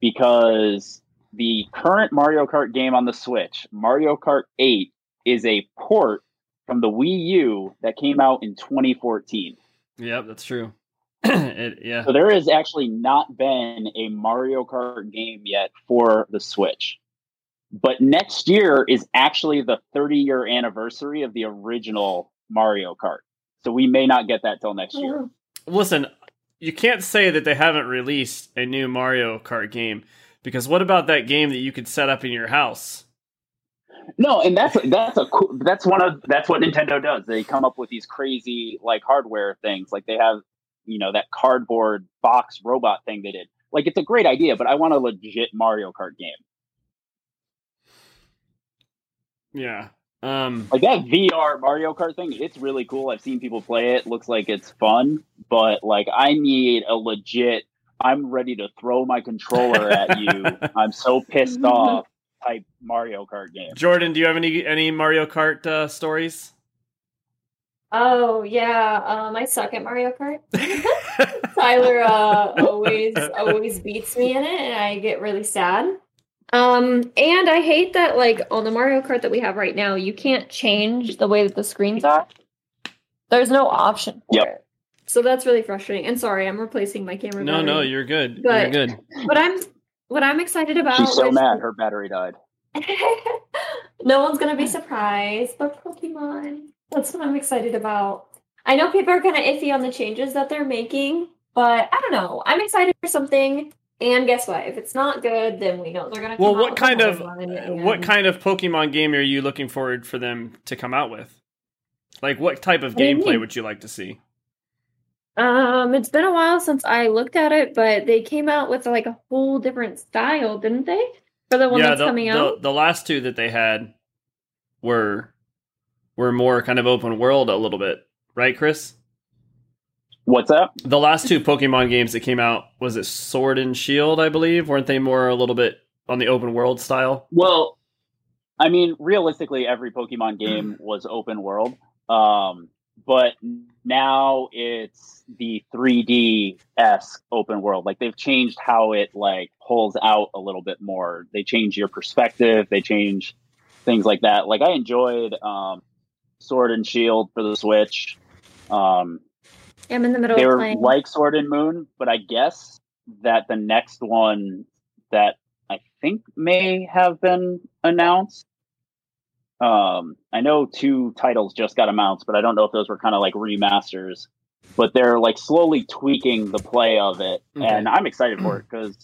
because the current Mario Kart game on the Switch, Mario Kart 8, is a port from the Wii U that came out in 2014. Yep, that's true. it, yeah. So there has actually not been a Mario Kart game yet for the Switch. But next year is actually the 30 year anniversary of the original Mario Kart. So we may not get that till next year. Mm-hmm. Listen, you can't say that they haven't released a new Mario Kart game because what about that game that you could set up in your house? No, and that's that's a cool, that's one of that's what Nintendo does. They come up with these crazy like hardware things. Like they have, you know, that cardboard box robot thing they did. Like it's a great idea, but I want a legit Mario Kart game. Yeah. Um Like that VR Mario Kart thing, it's really cool. I've seen people play it. Looks like it's fun, but like I need a legit I'm ready to throw my controller at you. I'm so pissed off type Mario Kart game. Jordan, do you have any any Mario Kart uh, stories? Oh yeah, um, I suck at Mario Kart. Tyler uh, always always beats me in it, and I get really sad. Um, and I hate that like on the Mario Kart that we have right now, you can't change the way that the screens are. There's no option for Yep. it. So that's really frustrating. And sorry, I'm replacing my camera. no, no, you're good. But- you're good. But I'm what I'm excited about. She's so with- mad her battery died. no one's gonna be surprised, but Pokemon. That's what I'm excited about. I know people are kind of iffy on the changes that they're making, but I don't know. I'm excited for something. And guess what? If it's not good, then we know they're gonna. Well, come out what with kind of uh, and- what kind of Pokemon game are you looking forward for them to come out with? Like what type of What do you gameplay would you like to see? Um, it's been a while since I looked at it, but they came out with like a whole different style, didn't they? For the one yeah, that's the, coming the, out. the last two that they had were were more kind of open world a little bit, right, Chris? What's up? The last two Pokemon games that came out was it Sword and Shield, I believe, weren't they more a little bit on the open world style? Well, I mean, realistically, every Pokemon game was open world. Um, but now it's the 3D esque open world. Like they've changed how it like pulls out a little bit more. They change your perspective. They change things like that. Like I enjoyed um, Sword and Shield for the Switch. Um, I'm in the middle they of were playing. like Sword and Moon, but I guess that the next one that I think may have been announced. Um, I know two titles just got announced, but I don't know if those were kind of like remasters. But they're like slowly tweaking the play of it, Okay. and I'm excited for it because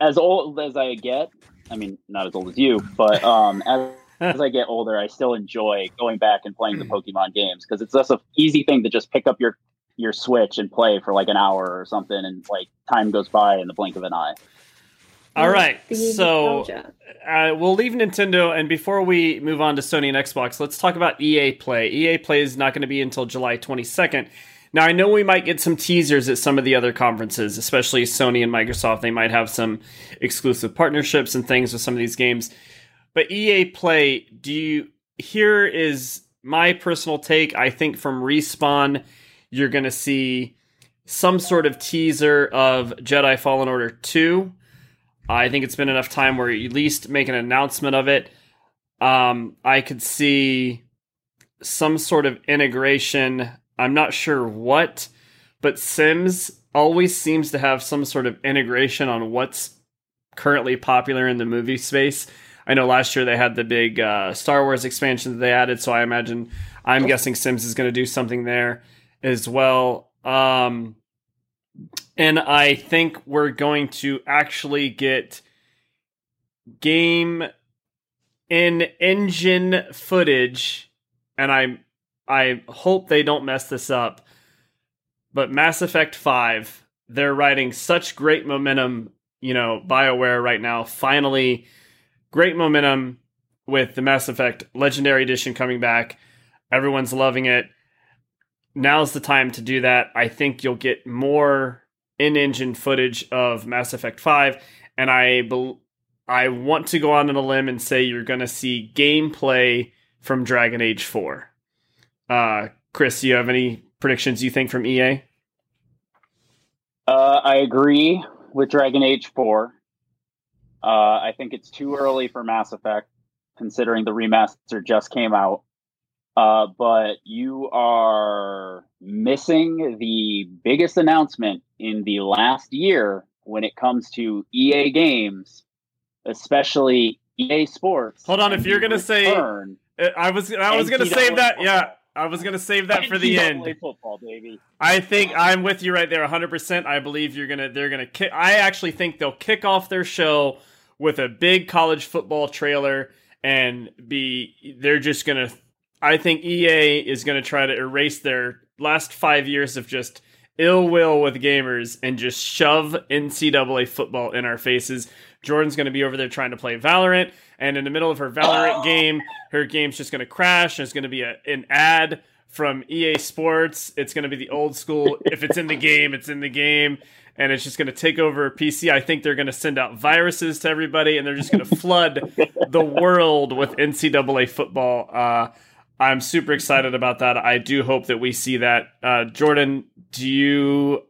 as old as I get, I mean, not as old as you, but um, as as I get older, I still enjoy going back and playing the Pokemon games because it's just an easy thing to just pick up your your Switch and play for like an hour or something, and like time goes by in the blink of an eye. All right, so uh, we'll leave Nintendo, and before we move on to Sony and Xbox, let's talk about EA Play. EA Play is not going to be until July 22nd. Now, I know we might get some teasers at some of the other conferences, especially Sony and Microsoft. They might have some exclusive partnerships and things with some of these games. But EA Play, do you? Here is my personal take. I think from Respawn, you're going to see some sort of teaser of Jedi Fallen Order 2. I think it's been enough time where you at least make an announcement of it. Um, I could see some sort of integration. I'm not sure what, but Sims always seems to have some sort of integration on what's currently popular in the movie space. I know last year they had the big uh, Star Wars expansion that they added, so I imagine I'm guessing Sims is going to do something there as well. Um, and I think we're going to actually get game in engine footage, and I I hope they don't mess this up. But Mass Effect Five, they're riding such great momentum. You know, Bioware right now finally great momentum with the Mass Effect Legendary Edition coming back. Everyone's loving it. Now's the time to do that. I think you'll get more in-engine footage of Mass Effect 5 and I bel I want to go on a limb and say you're going to see gameplay from Dragon Age 4. Uh Chris, do you have any predictions you think from EA? Uh, I agree with Dragon Age 4. Uh, I think it's too early for Mass Effect, considering the remaster just came out. Uh, but you are missing the biggest announcement in the last year when it comes to EA games, especially EA Sports. Hold on, if you're gonna say- I was I was going to save that. Yeah. I was gonna save that for the end. Football, baby. I think I'm with you right there, 100. percent I believe you're gonna. They're gonna. Kick, I actually think they'll kick off their show with a big college football trailer and be. They're just gonna. I think EA is gonna try to erase their last five years of just ill will with gamers and just shove NCAA football in our faces. Jordan's going to be over there trying to play Valorant, and in the middle of her Valorant oh. game, her game's just going to crash. There's going to be a, an ad from EA Sports. It's going to be the old school. if it's in the game, it's in the game. And it's just going to take over PC. I think they're going to send out viruses to everybody, and they're just going to flood the world with NCAA football. Uh, I'm super excited about that. I do hope that we see that. Uh, Jordan, do you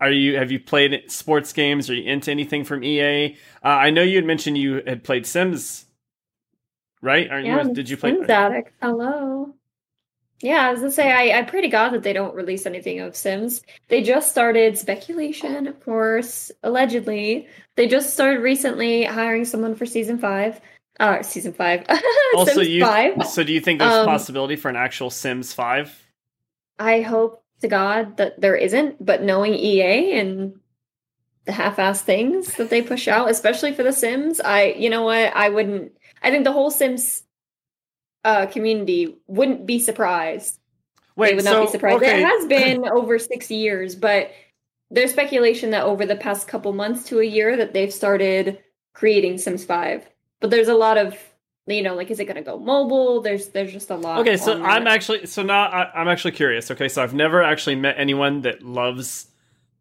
are you have you played sports games? Are you into anything from EA? Uh, I know you had mentioned you had played Sims, right? Aren't Yeah, you? Did you play? Sims addict. Hello. Yeah, I was gonna say I, I pray to God that they don't release anything of Sims. They just started speculation, of course, allegedly. They just started recently hiring someone for season five. Uh season five. Also, Sims you. five. So, do you think there's a Um, possibility for an actual Sims Five? I hope to God that there isn't, but knowing EA and the half-ass things that they push out, especially for the Sims, I you know what, I wouldn't I think the whole Sims uh community wouldn't be surprised. they would not so be surprised. okay, It has been over six years, but there's speculation that over the past couple months to a year that they've started creating Sims 5. But there's a lot of you know, like is it gonna go mobile? There's there's just a lot. Okay, so I'm actually so now I, I'm actually curious. Okay, so I've never actually met anyone that loves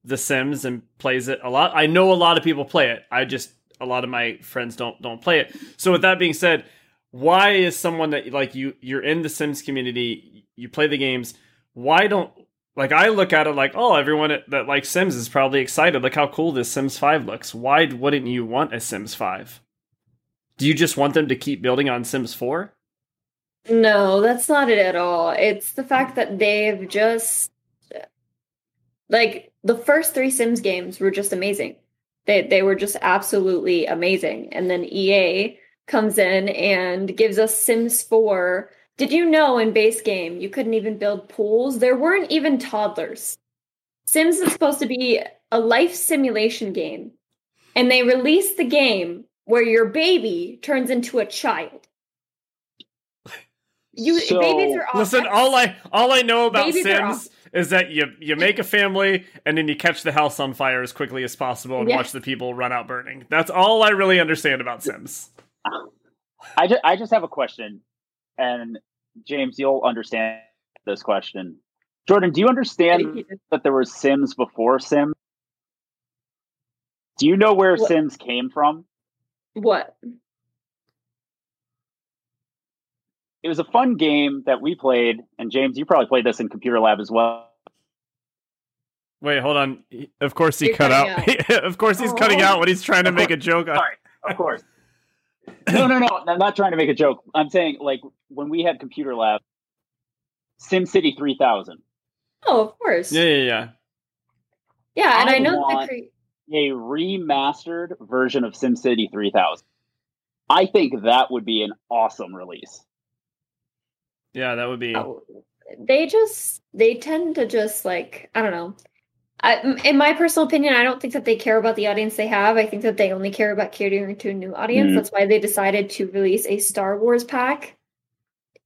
The Sims and plays it a lot. I know a lot of people play it. I just a lot of my friends don't don't play it. So with that being said, why is someone that like you you're in the Sims community, you play the games, why don't like I look at it like, oh, everyone that, likes Sims is probably excited. Look how cool this Sims 5 looks. Why wouldn't you want a Sims 5? Do you just want them to keep building on Sims 4? No, that's not it at all. It's the fact that they've just like the first three Sims games were just amazing. They they were just absolutely amazing. And then EA comes in and gives us Sims 4. Did you know in base game you couldn't even build pools? There weren't even toddlers. Sims is supposed to be a life simulation game. And they released the game where your baby turns into a child. You So- babies are Listen, all I all I know about Babies Sims is that you you make a family and then you catch the house on fire as quickly as possible and Yeah. watch the people run out burning. That's all I really understand about Sims. I just, I just have a question, and James, you'll understand this question. Jordan, do you understand that there were Sims before Sim? Do you know where What? Sims came from? What? It was a fun game that we played, and James, you probably played this in computer lab as well. Wait, hold on. Of course he You're cut cutting out. of course he's Oh. cutting out when he's trying to make a joke. On- Sorry, of course. No, no, no. I'm not trying to make a joke. I'm saying, like, when we had computer lab, SimCity 3000, Oh, of course. Yeah, yeah, yeah. Yeah, and I I, know want- that cre- a remastered version of SimCity 3000. I think that would be an awesome release. Yeah, that would be. oh, they just they tend to just like I don't know. I, in my personal opinion, I don't think that they care about the audience they have. I think that they only care about catering to a new audience. Mhm. That's why they decided to release a Star Wars pack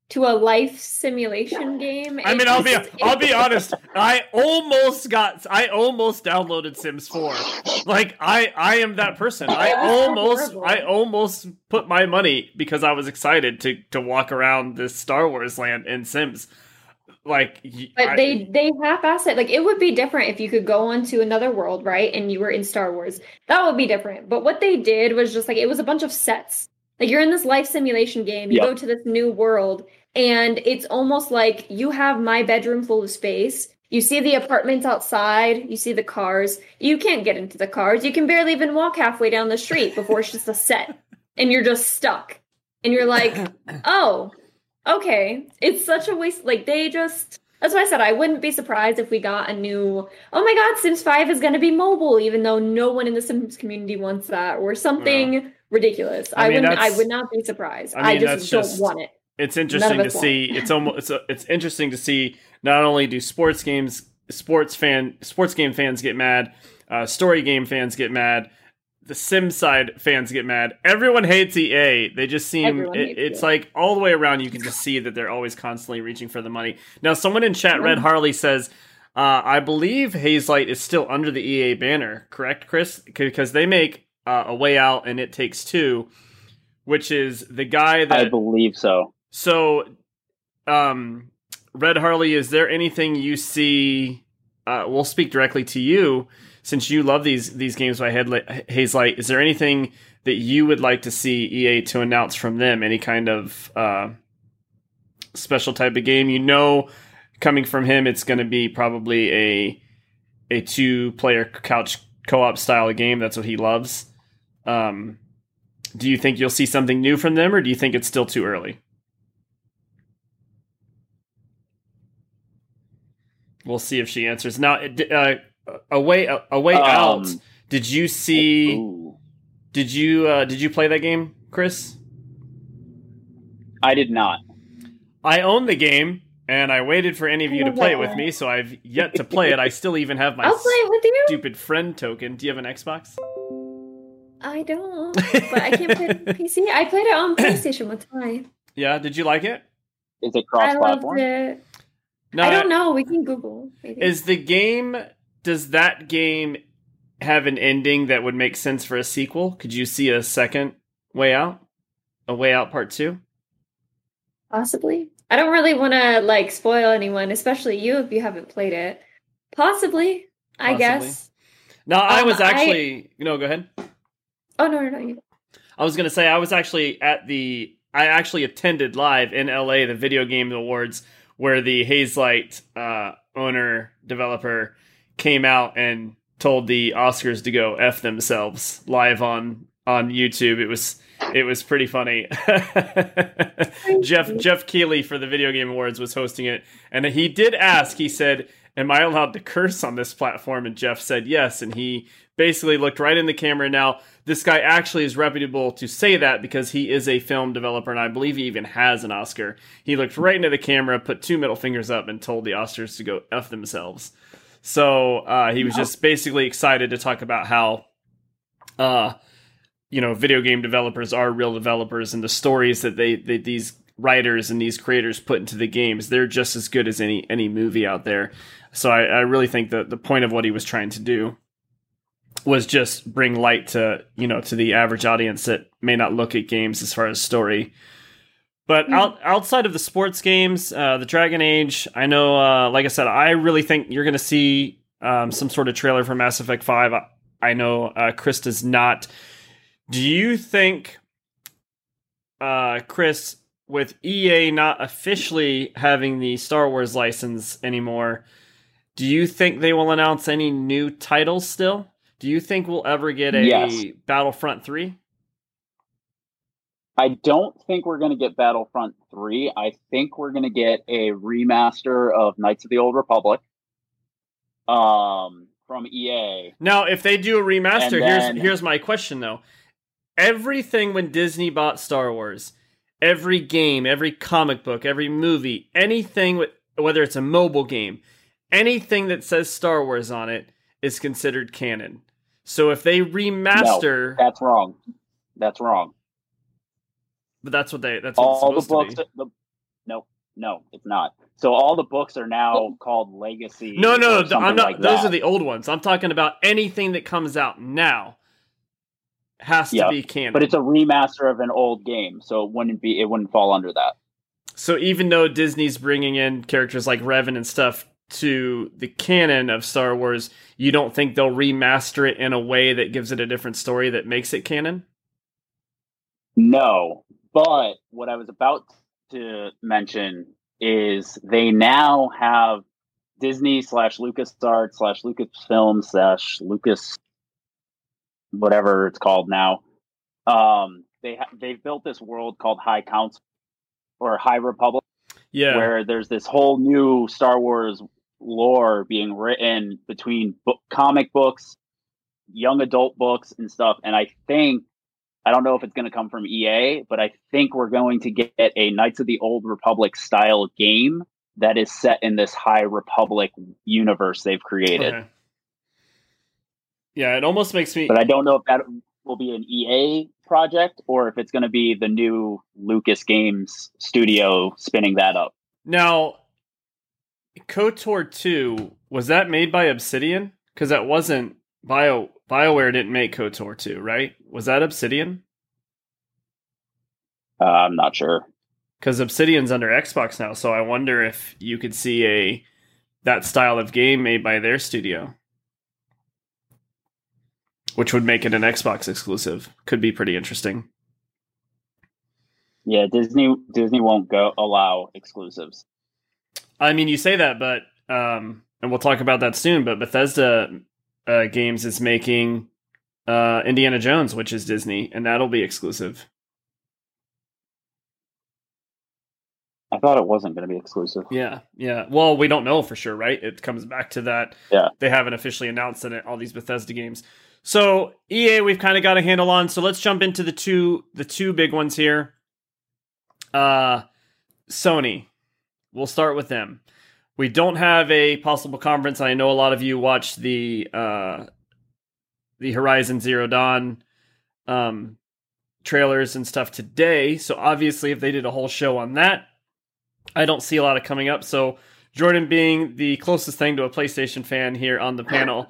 to a life simulation game. I mean, I'll be I'll be honest. I almost got I almost downloaded Sims 4. Like I I am that person. I It was so almost. I almost put my money because I was excited to to walk around this Star Wars land in Sims. Like But I- they they half-ass it. Like it would be different if you could go onto another world, right? And you were in Star Wars. That would be different. But what they did was just like it was a bunch of sets. Like you're in this life simulation game, you Yep. go to this new world, and it's almost like you have my bedroom full of space. You see the apartments outside, you see the cars. You can't get into the cars. You can barely even walk halfway down the street before it's just a set. And you're just stuck. And you're like, oh, okay. It's such a waste. Like they just. That's why I said I wouldn't be surprised if we got a new. Oh my God, Sims Five is going to be mobile, even though no one in the Sims community wants that, or something ridiculous. I I, mean, wouldn't. I would not be surprised. I I, mean, that's just don't just- want it. it's interesting to see. It's almost it's, it's interesting to see. Not only do sports games, sports fan, sports game fans get mad, uh, story game fans get mad, the sim side fans get mad. Everyone hates EA. They just seem it, it's EA. like all the way around. You can just see that they're always constantly reaching for the money. Now, someone in chat, Red Mhm. Harley says. Uh, I believe Hazelight is still under the EA banner, correct, Chris? Because they make uh, a way out and it takes two, which is the guy that I believe so. so, um, Red Harley, is there anything you see? Uh, we'll speak directly to you since you love these these games by Headlight, Hazelight. Is there anything that you would like to see EA to announce from them? Any kind of uh, special type of game? You know, coming from him, it's going to be probably a a two player couch co op style game. That's what he loves. Um, do you think you'll see something new from them, or do you think it's still too early? We'll see if she answers. Now, uh, a way a, a way Um, out. Did you see? Ooh. Did you uh, did you play that game, Chris? I did not. I own the game, and I waited for any of you to play it with me, so I've yet to play it. I still even have my I'll play it with you. stupid friend token. Do you have an Xbox? I don't, but I can't play it on PC. I played it on PlayStation one time. Yeah. Did you like it? Is it cross-platform? I loved cross-platform? it. No. I don't know. We can Google. Maybe. Is the game? Does that game have an ending that would make sense for a sequel? Could you see a second Way Out? A Way Out Part Two? Possibly. I don't really want to like spoil anyone, especially you if you haven't played it. Possibly. I Possibly. guess. No, I Um, was I- actually. No, go ahead. Oh no, no, no. You... I was gonna say I was actually at the I actually attended live in LA the Video Game Awards where the Hazelight uh, owner developer came out and told the Oscars to go f themselves live on on YouTube. It was it was pretty funny. Jeff Jeff Keighley for the Video Game Awards was hosting it, and he did ask. He said, "Am I allowed to curse on this platform?" And Jeff said yes, and he basically looked right in the camera. Now, this guy actually is reputable to say that because he is a film developer, and I believe he even has an Oscar. He looked right into the camera, put two middle fingers up, and told the Oscars to go f themselves. So uh, he was just basically excited to talk about how, uh, you know, video game developers are real developers, and the stories that they, they these writers and these creators put into the games, they're just as good as any any movie out there. So I, I really think that the point of what he was trying to do was just bring light to you know to the average audience that may not look at games as far as story. But Mhm. out, outside of the sports games, uh, the Dragon Age, I know, uh, like I said, I really think you're going to see um, some sort of trailer for Mass Effect Five. I, I know uh, Chris does not. Do you think, uh, Chris, with EA not officially having the Star Wars license anymore, do you think they will announce any new titles still? Do you think we'll ever get a Yes. Battlefront 3? I don't think we're going to get Battlefront 3. I think we're going to get a remaster of Knights of the Old Republic um, from EA. Now, if they do a remaster, then- here's here's my question though. Everything when Disney bought Star Wars, every game, every comic book, every movie, anything with whether it's a mobile game, anything that says Star Wars on it is considered canon. So if they remaster, That's wrong. That's wrong. But that's what they that's what it's All the books. The, no, no, it's not. So all the books are now oh. called Legacy. No, no, no. I'm not. like those that. are the old ones. I'm talking about anything that comes out now has to Yeah, be canon. But it's a remaster of an old game, so it wouldn't be. It wouldn't fall under that. So even though Disney's bringing in characters like Revan and stuff to the canon of Star Wars, you don't think they'll remaster it in a way that gives it a different story that makes it canon? No, but what I was about to mention is they now have Disney slash LucasArts slash Lucasfilm slash Lucas, whatever it's called now. Um, they ha- they've built this world called High Council or High Republic, Yeah. where there's this whole new Star Wars lore being written between book, comic books, young adult books, and stuff. And I think I don't know if it's going to come from EA, but I think we're going to get a Knights of the Old Republic style game that is set in this High Republic universe they've created. Okay. Yeah, it almost makes me. But I don't know if that will be an EA project or if it's going to be the new Lucas Games studio spinning that up. Now, KOTOR 2, was that made by Obsidian? Because that wasn't Bio BioWare didn't make KOTOR 2, right? Was that Obsidian? Uh, I'm not sure. Because Obsidian's under Xbox now, so I wonder if you could see a that style of game made by their studio. Which would make it an Xbox exclusive. Could be pretty interesting. Yeah, Disney Disney won't go allow exclusives. I mean, you say that, but um, and we'll talk about that soon. But Bethesda uh, Games is making uh, Indiana Jones, which is Disney, and that'll be exclusive. I thought it wasn't going to be exclusive. Yeah, yeah. Well, we don't know for sure, right? It comes back to that. Yeah. They haven't officially announced it. All these Bethesda games. So EA, we've kind of got a handle on. So let's jump into the two the two big ones here. Uh, Sony. We'll start with them. We don't have a possible conference. I know a lot of you watched the uh, the Horizon Zero Dawn um, trailers and stuff today. So obviously, if they did a whole show on that, I don't see a lot of coming up. So Jordan, being the closest thing to a PlayStation fan here on the panel,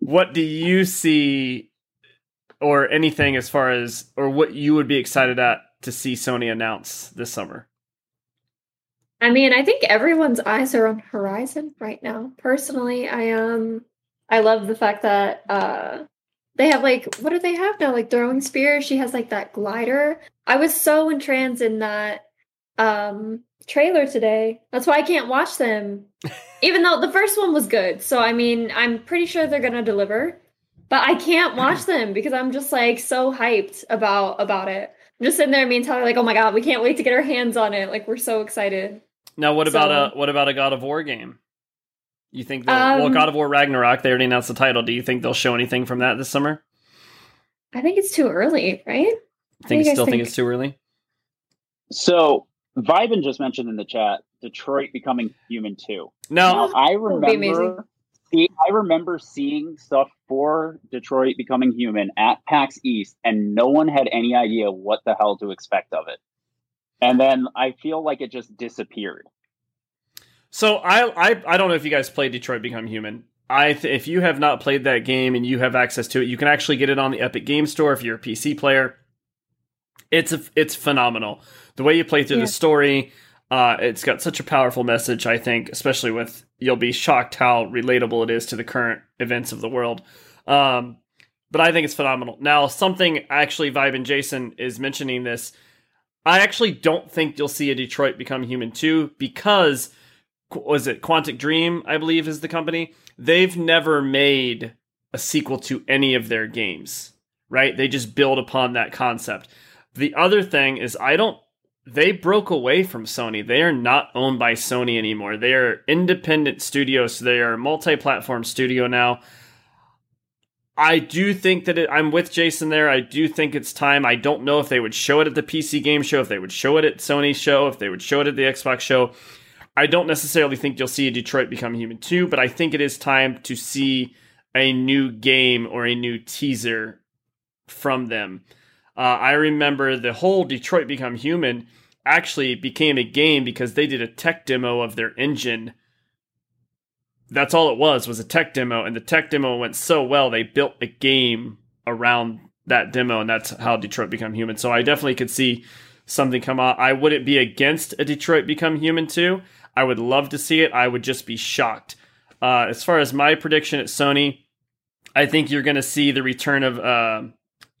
what do you see, or anything as far as, or what you would be excited at to see Sony announce this summer? I mean, I think everyone's eyes are on Horizon right now. Personally, I um I love the fact that uh they have like what do they have now? Like throwing spears. She has like that glider. I was so entranced in that um trailer today. That's why I can't watch them. Even though the first one was good. So I mean, I'm pretty sure they're gonna deliver. But I can't watch them because I'm just like so hyped about about it. I'm just sitting there, me and Tyler, like, oh my god, we can't wait to get our hands on it. Like we're so excited. Now, what about a what about a God of War game? You think um, well, God of War Ragnarok? They already announced the title. Do you think they'll show anything from that this summer? I think it's too early, right? I think still think? think? it's too early. So, Vibin just mentioned in the chat Detroit becoming human too. No, I remember. See, I remember seeing stuff for Detroit becoming human at PAX East, and no one had any idea what the hell to expect of it and then I feel like it just disappeared. So I I I don't know if you guys played Detroit Become Human. I th- if you have not played that game and you have access to it, you can actually get it on the Epic Game Store if you're a PC player. It's a, it's phenomenal. The way you play through yeah. the story, uh, it's got such a powerful message. I think, especially with you'll be shocked how relatable it is to the current events of the world. Um, but I think it's phenomenal. Now, something actually, Vibe and Jason is mentioning this I actually don't think you'll see a Detroit Become Human 2 because was it Quantic Dream, I believe is the company. They've never made a sequel to any of their games, right? They just build upon that concept. The other thing is I don't they broke away from Sony. They are not owned by Sony anymore. They are independent studios. So they are a multi-platform studio now. I do think that it, I'm with Jason there. I do think it's time. I don't know if they would show it at the PC game show, if they would show it at Sony's show, if they would show it at the Xbox show. I don't necessarily think you'll see a Detroit Become Human 2, but I think it is time to see a new game or a new teaser from them. Uh, I remember the whole Detroit Become Human actually became a game because they did a tech demo of their engine that's all it was was a tech demo and the tech demo went so well they built a game around that demo and that's how detroit become human. So i definitely could see something come out. I wouldn't be against a detroit become human too. I would love to see it. I would just be shocked. Uh, as far as my prediction at sony i think you're going to see the return of uh,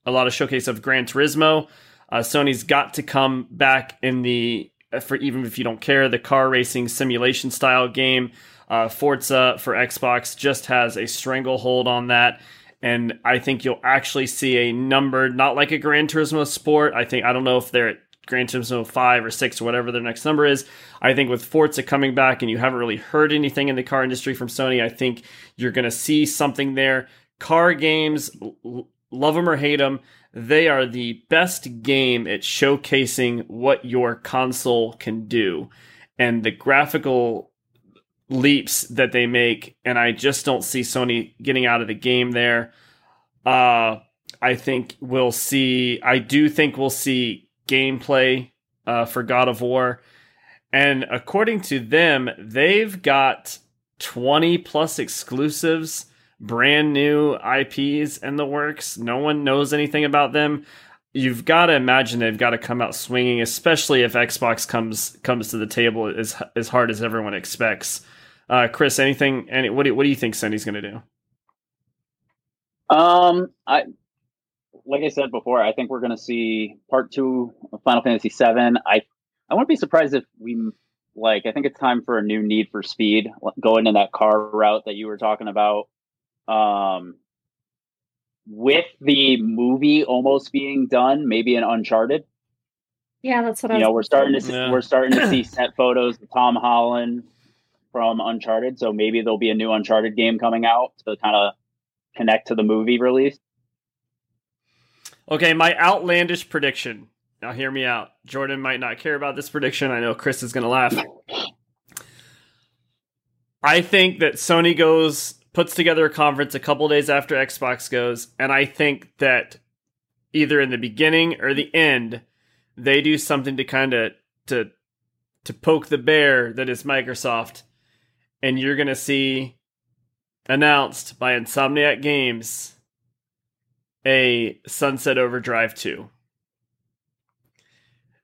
a lot of showcase of gran turismo. Uh, sony's got to come back in the for even if you don't care the car racing simulation style game uh, Forza for Xbox just has a stranglehold on that. And I think you'll actually see a number, not like a Gran Turismo Sport. I think, I don't know if they're at Gran Turismo 5 or 6 or whatever their next number is. I think with Forza coming back and you haven't really heard anything in the car industry from Sony, I think you're going to see something there. Car games love them or hate them, they are the best game at showcasing what your console can do. And the graphical leaps that they make, and I just don't see Sony getting out of the game there. Uh, I think we'll see, I do think we'll see gameplay uh, for God of War. And according to them, they've got 20 plus exclusives, brand new IPs in the works. No one knows anything about them. You've got to imagine they've got to come out swinging, especially if Xbox comes comes to the table as as hard as everyone expects. Uh, Chris, anything? Any what do what do you think Sony's going to do? Um, I like I said before, I think we're going to see part two of Final Fantasy VII. I I wouldn't be surprised if we like. I think it's time for a new Need for Speed, going in that car route that you were talking about. Um, with the movie almost being done, maybe an Uncharted. Yeah, that's what you I know. We're starting to see, Yeah. we're starting to see set photos of Tom Holland from Uncharted, so maybe there'll be a new Uncharted game coming out to kind of connect to the movie release. Okay, my outlandish prediction. Now, hear me out. Jordan might not care about this prediction. I know Chris is going to laugh. I think that Sony goes puts together a conference a couple days after Xbox goes, and I think that either in the beginning or the end, they do something to kind of to to poke the bear that is Microsoft, and you're going to see announced by Insomniac Games a Sunset Overdrive 2.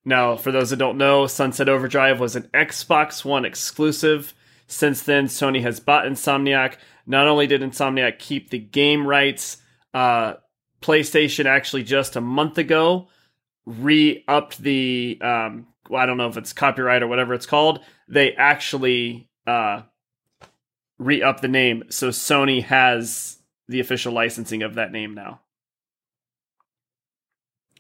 Now, for those that don't know, Sunset Overdrive was an Xbox One exclusive. Since then, Sony has bought Insomniac. Not only did Insomniac keep the game rights, uh, PlayStation actually just a month ago re upped the, um, well, I don't know if it's copyright or whatever it's called. They actually uh, re upped the name. So Sony has the official licensing of that name now.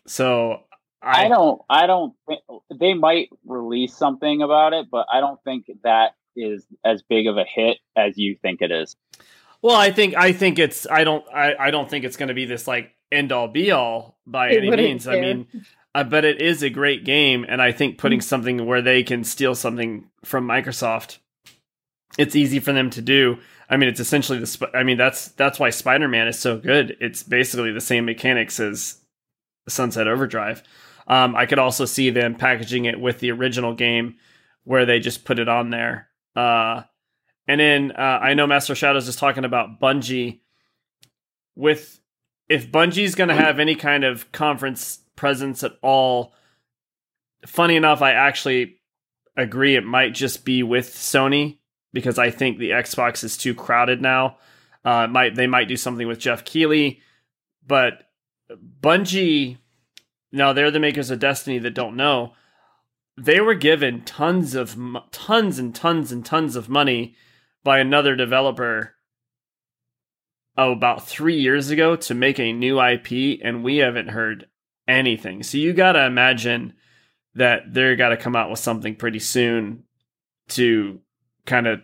So I, don't. I don't. Think, they might release something about it, but I don't think that is as big of a hit as you think it is. Well, I think I think it's I don't I, I don't think it's going to be this like end all be all by It any wouldn't means. I mean, uh, but it is a great game, and I think putting Mm. something where they can steal something from Microsoft, it's easy for them to do. I mean, it's essentially the. I mean, that's that's why Spider Man is so good. It's basically the same mechanics as Sunset Overdrive. Um, I could also see them packaging it with the original game, where they just put it on there. Uh, and then uh, I know Master Shadows is talking about Bungie. With if Bungie's going to have any kind of conference presence at all, funny enough, I actually agree it might just be with Sony because I think the Xbox is too crowded now. Uh, might they might do something with Geoff Keighley, but Bungie, now they're the makers of Destiny that don't know. They were given tons of tons and tons and tons of money by another developer oh, about three years ago to make a new IP, and we haven't heard anything. So you got to imagine that they're got to come out with something pretty soon to kind of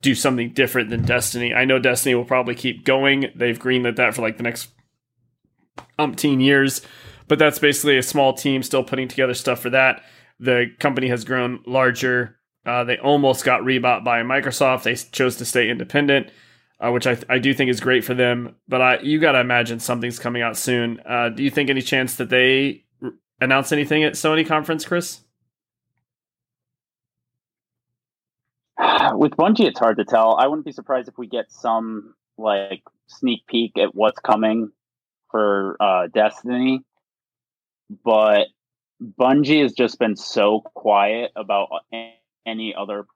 do something different than Destiny. I know Destiny will probably keep going. They've greenlit that for like the next umpteen years, but that's basically a small team still putting together stuff for that. The company has grown larger. Uh, they almost got rebought by Microsoft. They chose to stay independent, uh, which I, I do think is great for them. But I, you got to imagine something's coming out soon. Uh, do you think any chance that they r- announce anything at Sony conference, Chris? With Bungie, it's hard to tell. I wouldn't be surprised if we get some like sneak peek at what's coming for uh, Destiny, but Bungie has just been so quiet about any other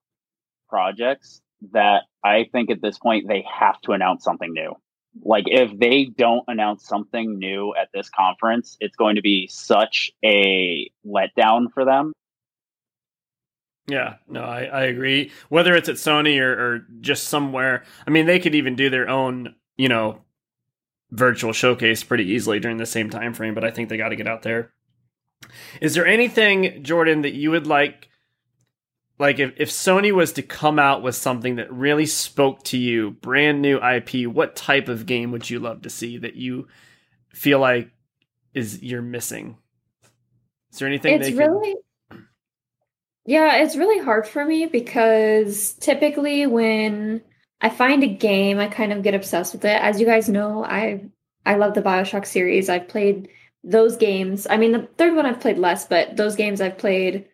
projects that I think at this point they have to announce something new. Like if they don't announce something new at this conference, it's going to be such a letdown for them. Yeah, no, I, I agree. Whether it's at Sony or, or just somewhere, I mean, they could even do their own, you know, virtual showcase pretty easily during the same time frame. But I think they got to get out there. Is there anything, Jordan, that you would like? Like, if, if Sony was to come out with something that really spoke to you, brand new IP, what type of game would you love to see that you feel like is you're missing? Is there anything it's really yeah it's really hard for me because typically when i find a game i kind of get obsessed with it. As you guys know i i love the bioshock series. I've played those games. I mean the third one i've played less but those games i've played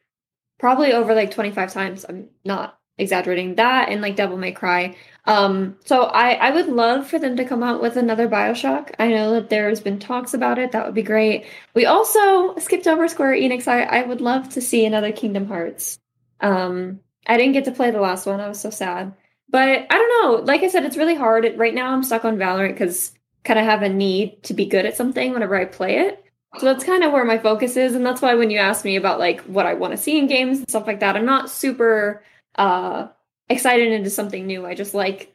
probably over like 25 times. I'm not exaggerating that and like devil may cry um so i i would love for them to come out with another bioshock. I know that there's been talks about it. That would be great. We also skipped over square enix. I i would love to see another kingdom hearts. Um i didn't get to play the last one. I was so sad. But i don't know. Like i said it's really hard. Right now i'm stuck on valorant because kind of have a need to be good at something whenever i play it. So that's kind of where my focus is and that's why when you ask me about like what i want to see in games and stuff like that i'm not super uh excited into something new. I just like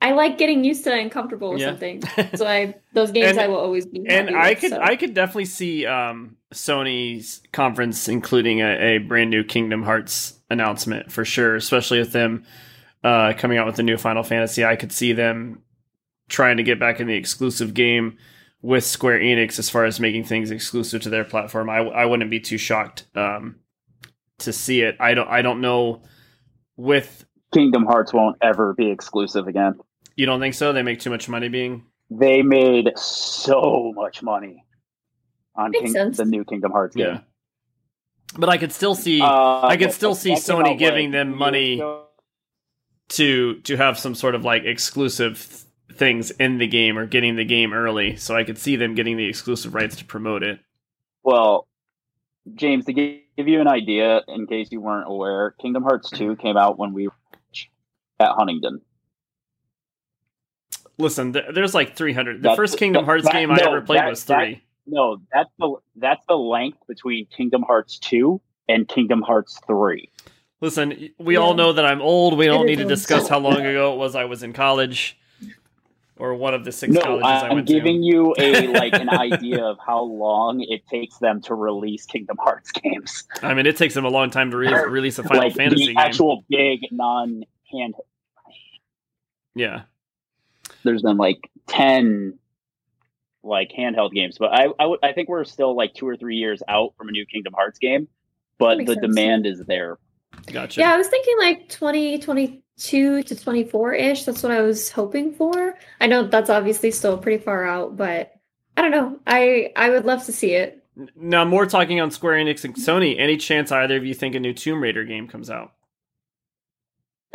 I like getting used to and comfortable with Yeah. something. So I those games And- I will always be. and I with, could so. I could definitely see um, Sony's conference including a, a brand new Kingdom Hearts announcement for sure, especially with them uh, coming out with the new Final Fantasy. I could see them trying to get back in the exclusive game with Square Enix as far as making things exclusive to their platform. I, I wouldn't be too shocked um, to see it. I don't I don't know with Kingdom Hearts won't ever be exclusive again. you don't think so? They make too much money being They made so much money on Makes King- the new Kingdom Hearts game. yeah. But I could still see Uh, I could still see Sony giving them money to to have some sort of like exclusive th- things in the game or getting the game early. So I could see them getting the exclusive rights to promote it. Well, James, to give you an idea, in case you weren't aware, Kingdom Hearts 2 came out when we were at Huntington. Listen, there's like 300. The That's- first Kingdom Hearts that- game I no, ever played that- was that- 3. No, that's the that's the length between Kingdom Hearts 2 and Kingdom Hearts 3. Listen, we Yeah. all know that I'm old. We don't need to discuss how long ago it was I was in college or one of the six No, colleges I went to. I'm giving you a like an idea of how long it takes them to release Kingdom Hearts games. I mean, it takes them a long time to re- release a Final like Fantasy the game. actual big non-hand. yeah. There's been like ten like handheld games, but I I think we're still like two or three years out from a new Kingdom Hearts game, but the sense. demand is there. Gotcha. Yeah, I was thinking like 2022 to 24 ish. That's what I was hoping for. I know that's obviously still pretty far out, but I don't know. I I would love to see it. Now, more talking on Square Enix and Sony. Any chance either of you think a new Tomb Raider game comes out?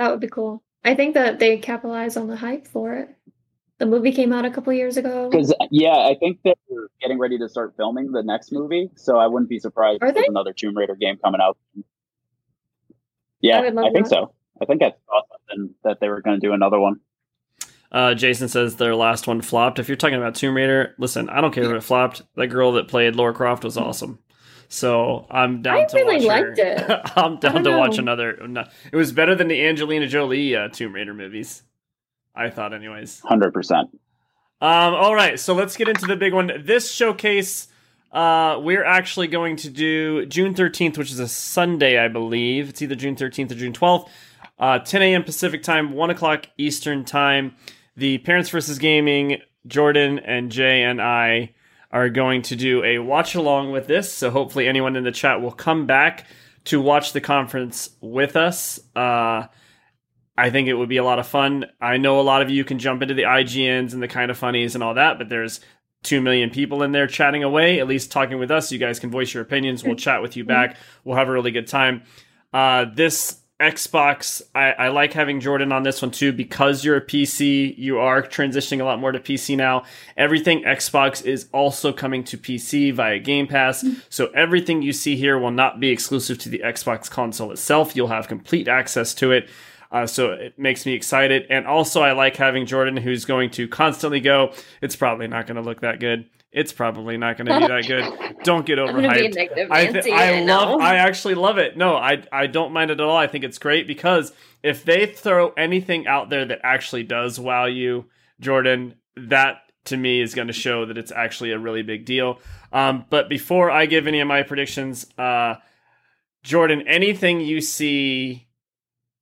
That would be cool. I think that they capitalize on the hype for it. The movie came out a couple years ago. Because yeah, I think that we're getting ready to start filming the next movie, so I wouldn't be surprised Are if there's they? another Tomb Raider game coming out. Yeah, I I, think that. so. I think I saw something that they were going to do another one. Uh, Jason says their last one flopped. If you're talking about Tomb Raider, listen, I don't care if it flopped. That girl that played Laura Croft was awesome. So I'm down I to really watch her. it. I'm down don't to watch another. It was better than the Angelina Jolie uh, Tomb Raider movies. I thought, anyways. Hundred percent. Um, all right, so let's get into the big one. This showcase, uh, we're actually going to do June 13th, which is a Sunday, I believe. It's either June 13th or June 12th. Uh, 10 a.m. Pacific time, 1 o'clock Eastern time. The Parents versus Gaming, Jordan and Jay and I are going to do a watch along with this. So hopefully, anyone in the chat will come back to watch the conference with us. Uh, I think it would be a lot of fun. I know a lot of you can jump into the IGNs and the Kinda Funnys and all that, but there's 2 million people in there chatting away, at least talking with us. You guys can voice your opinions. We'll chat with you back. We'll have a really good time. Uh, this Xbox, I, I like having Jordan on this one too because you're a PC. You are transitioning a lot more to PC now. Everything Xbox is also coming to PC via Game Pass. So everything you see here will not be exclusive to the Xbox console itself. You'll have complete access to it. Uh, so it makes me excited. And also, I like having Jordan, who's going to constantly go, it's probably not going to look that good. It's probably not going to be that good. Don't get I'm gonna be a overhyped. I, th- I love. know. I actually love it. No, I I don't mind it at all. I think it's great because if they throw anything out there that actually does wow you, Jordan, that to me is going to show that it's actually a really big deal. Um, but before I give any of my predictions, uh, Jordan, anything you see,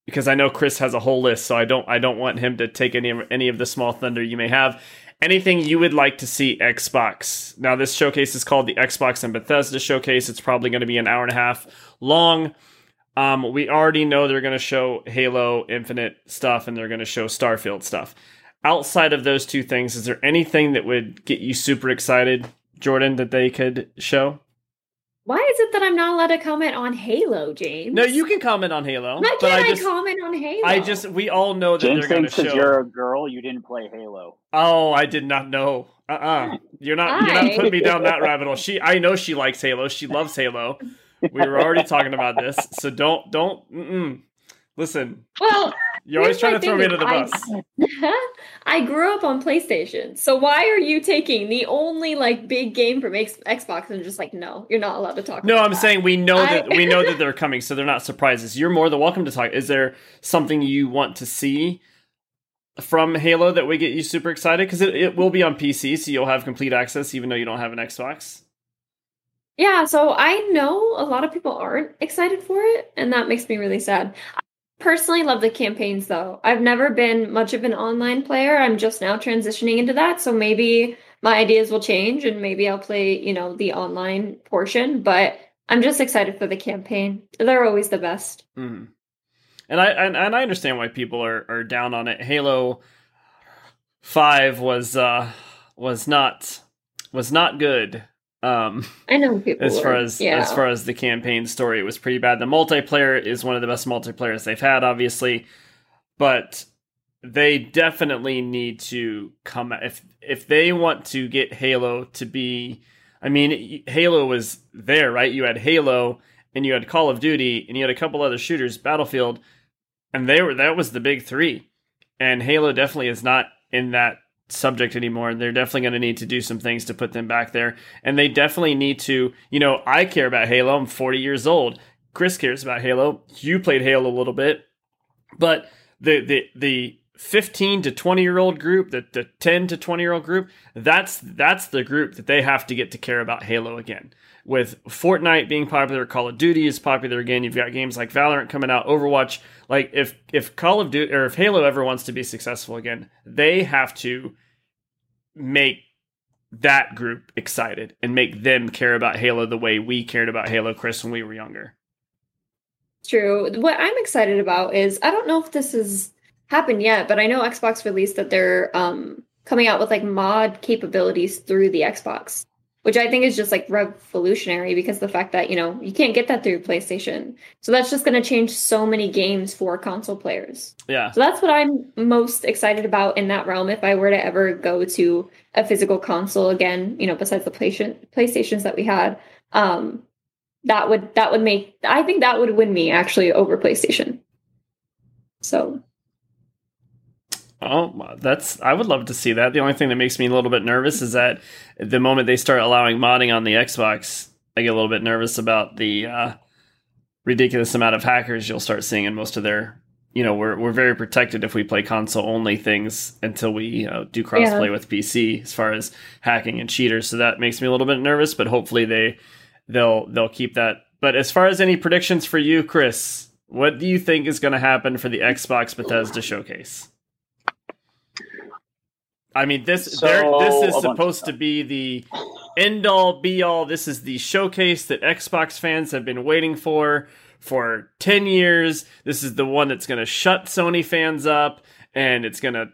because I know Chris has a whole list, so I don't I don't want him to take any of any of the small thunder you may have. Anything you would like to see Xbox. Now, this showcase is called the Xbox and Bethesda Showcase. It's probably going to be an hour and a half long. Um, we already know they're going to show Halo Infinite stuff and they're going to show Starfield stuff. Outside of those two things, is there anything that would get you super excited, Jordan, that they could show? Why is it that I'm not allowed to comment on Halo, James? No, you can comment on Halo. Why can't I I, just, comment on Halo? I just, we all know that James they're going to thinks because show. you're a girl, you didn't play Halo. Oh, I did not know. Uh uh-uh. uh. you are not. You're not Hi. putting me down that rabbit hole. She. I know she likes Halo. She loves Halo. We were already talking about this, so don't don't. Mm-mm. Listen, well, you're always trying to throw me under the bus. I, I grew up on PlayStation, so why are you taking the only like big game from X- Xbox and just like no, you're not allowed to talk? No, I'm that. saying we know I- that we know that they're coming, so they're not surprises. You're more than welcome to talk. Is there something you want to see from Halo that would get you super excited? Because it, it will be on PC, so you'll have complete access, even though you don't have an Xbox. Yeah, so I know a lot of people aren't excited for it, and that makes me really sad. Personally love the campaigns though. I've never been much of an online player. I'm just now transitioning into that, so maybe my ideas will change and maybe I'll play, you know, the online portion, but I'm just excited for the campaign. They're always the best. Mhm. And I and, and I understand why people are, are down on it. Halo Five was uh was not was not good. Um I know people as far as yeah. as far as the campaign story, it was pretty bad. The multiplayer is one of the best multiplayers they've had, obviously, but they definitely need to come if if they want to get Halo to be. I mean, Halo was there, right? You had Halo, and you had Call of Duty, and you had a couple other shooters, Battlefield, and they were that was the big three. And Halo definitely is not in that subject anymore. They're definitely going to need to do some things to put them back there. And they definitely need to, you know, I care about Halo. I'm 40 years old. Chris cares about Halo. You played Halo a little bit. But the the the 15 to 20 year old group, the, the 10 to 20 year old group, that's that's the group that they have to get to care about Halo again. With Fortnite being popular, Call of Duty is popular again. You've got games like Valorant coming out, Overwatch. Like if if Call of Duty or if Halo ever wants to be successful again, they have to make that group excited and make them care about Halo the way we cared about Halo, Chris, when we were younger. True. What I'm excited about is I don't know if this has happened yet, but I know Xbox released that they're um coming out with like mod capabilities through the Xbox, which I think is just like revolutionary because the fact that, you know, you can't get that through PlayStation. So that's just going to change so many games for console players. Yeah. So that's what I'm most excited about in that realm if I were to ever go to a physical console again, you know, besides the PlayStation PlayStations that we had. Um that would that would make I think that would win me actually over PlayStation. So Oh, that's I would love to see that. The only thing that makes me a little bit nervous is that the moment they start allowing modding on the Xbox, I get a little bit nervous about the uh, ridiculous amount of hackers you'll start seeing in most of their. You know, we're we're very protected if we play console only things until we uh, do crossplay Yeah. with PC as far as hacking and cheaters. So that makes me a little bit nervous, but hopefully they they'll they'll keep that. But as far as any predictions for you, Chris, what do you think is going to happen for the Xbox Bethesda showcase? I mean, this So, this is a bunch of supposed to be the end all be all. This is the showcase that Xbox fans have been waiting for for 10 years. This is the one that's going to shut Sony fans up and it's going to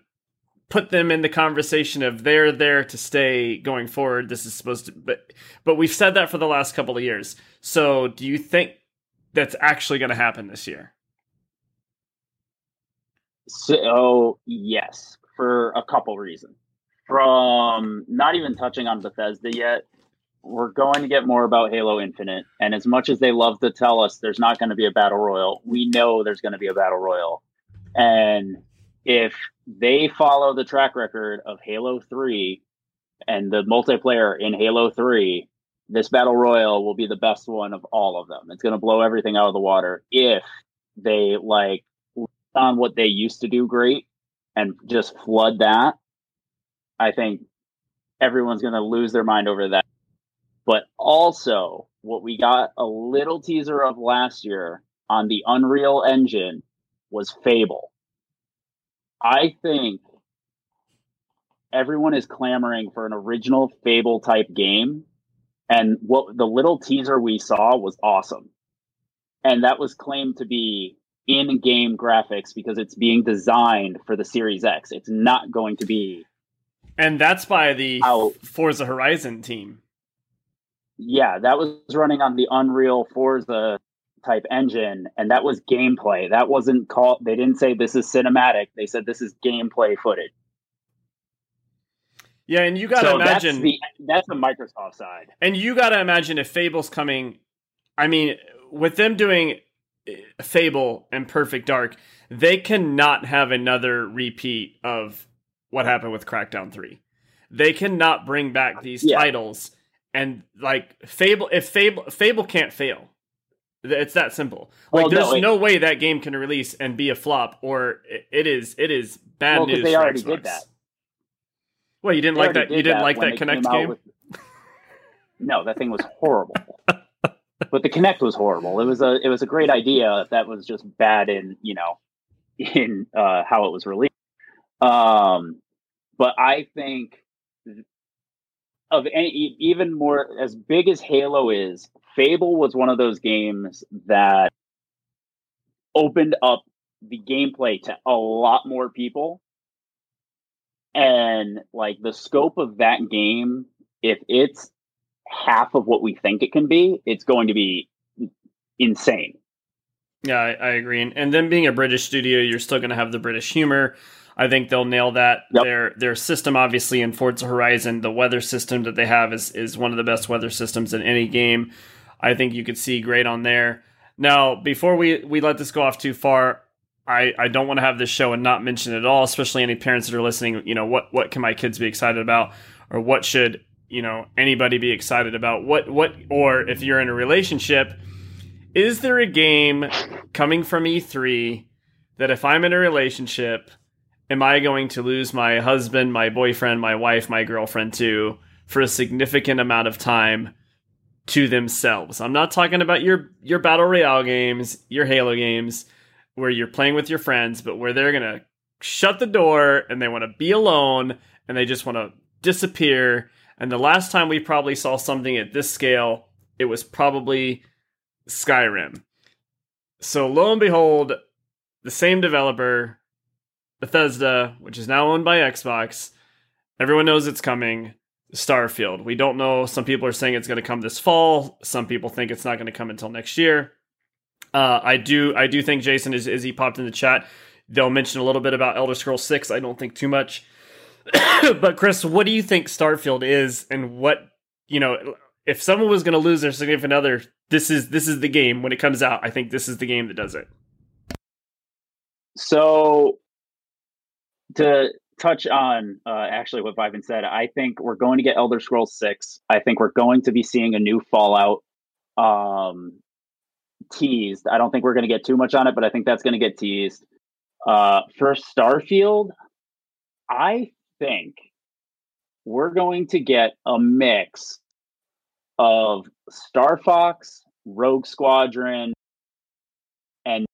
put them in the conversation of they're there to stay going forward. This is supposed to but but we've said that for the last couple of years. So, do you think that's actually going to happen this year? So yes, for a couple reasons. From not even touching on Bethesda yet, we're going to get more about Halo Infinite. And as much as they love to tell us there's not going to be a battle royal, we know there's going to be a battle royal. And if they follow the track record of Halo 3 and the multiplayer in Halo 3, this battle royal will be the best one of all of them. It's going to blow everything out of the water if they like on what they used to do great and just flood that. I think everyone's going to lose their mind over that. But also, what we got a little teaser of last year on the Unreal Engine was Fable. I think everyone is clamoring for an original Fable type game. And what the little teaser we saw was awesome. And that was claimed to be in game graphics because it's being designed for the Series X. It's not going to be. And that's by the How- Forza Horizon team. Yeah, that was running on the Unreal Forza type engine, and that was gameplay. That wasn't called. They didn't say this is cinematic. They said this is gameplay footage. Yeah, and you got to so imagine that's the that's the Microsoft side. And you got to imagine if Fable's coming, I mean, with them doing Fable and Perfect Dark, they cannot have another repeat of what happened with Crackdown 3. They cannot bring back these Yeah. titles and like Fable if Fable Fable can't fail. It's that simple. Like Well, no, there's it- no way that game can release and be a flop or it- is it is bad Well, news they already Xbox. did that. Well, you didn't They like that you did didn't like that Kinect game? with- no, that thing was horrible. but the Kinect was horrible. It was a it was a great idea. That was just bad in you know in uh, how it was released. Um, but I think of any even more as big as Halo is, Fable was one of those games that opened up the gameplay to a lot more people and like the scope of that game if it's half of what we think it can be it's going to be insane Yeah, I, I agree. And, and then being a British studio, you're still going to have the British humor. I think they'll nail that. Yep. Their their system, obviously, in Forza Horizon, the weather system that they have is is one of the best weather systems in any game. I think you could see great on there. Now, before we we let this go off too far, I I don't want to have this show and not mention it at all, especially any parents that are listening. You know, what what can my kids be excited about, or what should you know anybody be excited about? What what or if you're in a relationship is there a game coming from E3 that if I'm in a relationship, am I going to lose my husband, my boyfriend, my wife, my girlfriend to for a significant amount of time to themselves? I'm not talking about your your battle royale games, your Halo games where you're playing with your friends, but where they're going to shut the door and they want to be alone and they just want to disappear. And the last time we probably saw something at this scale, it was probably Skyrim. So lo and behold, the same developer, Bethesda, which is now owned by Xbox, everyone knows it's coming. Starfield. We don't know. Some people are saying it's going to come this fall. Some people think it's not going to come until next year. Uh, I do. I do think Jason is. Is he popped in the chat? They'll mention a little bit about Elder Scrolls Six. I don't think too much. but Chris, what do you think Starfield is, and what you know? If someone was going to lose their significant other, this is this is the game when it comes out. I think this is the game that does it. so to touch on uh, actually what Vivan said, I think we're going to get Elder Scrolls Six. I think we're going to be seeing a new Fallout um, teased. I don't think we're going to get too much on it, but I think that's going to get teased. Uh, for Starfield, I think we're going to get a mix of Star Fox, Rogue Squadron, and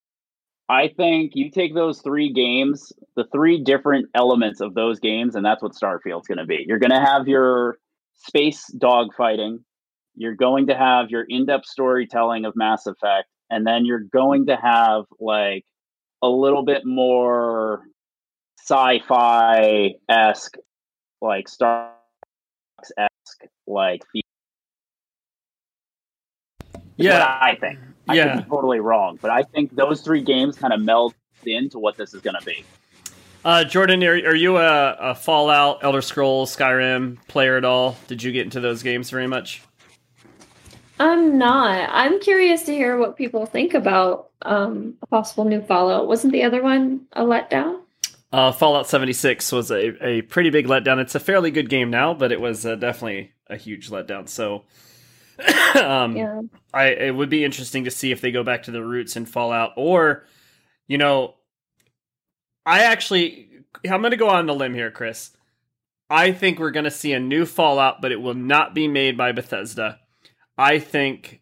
I think you take those three games, the three different elements of those games, and that's what Starfield's going to be. You're going to have your space dogfighting, you're going to have your in-depth storytelling of Mass Effect, and then you're going to have like a little bit more sci-fi esque, like Star esque, like the is what I think. I Yeah. could be totally wrong, but I think those three games kind of meld into what this is going to be. Uh, Jordan, are, are you a, a Fallout, Elder Scrolls, Skyrim player at all? Did you get into those games very much? I'm not. I'm curious to hear what people think about um, a possible new Fallout. Wasn't the other one a letdown? Uh, Fallout 76 was a, a pretty big letdown. It's a fairly good game now, but it was uh, definitely a huge letdown. So, um, Yeah. I it would be interesting to see if they go back to the roots in Fallout, or you know, I actually I'm going to go on the limb here, Chris. I think we're going to see a new Fallout, but it will not be made by Bethesda. I think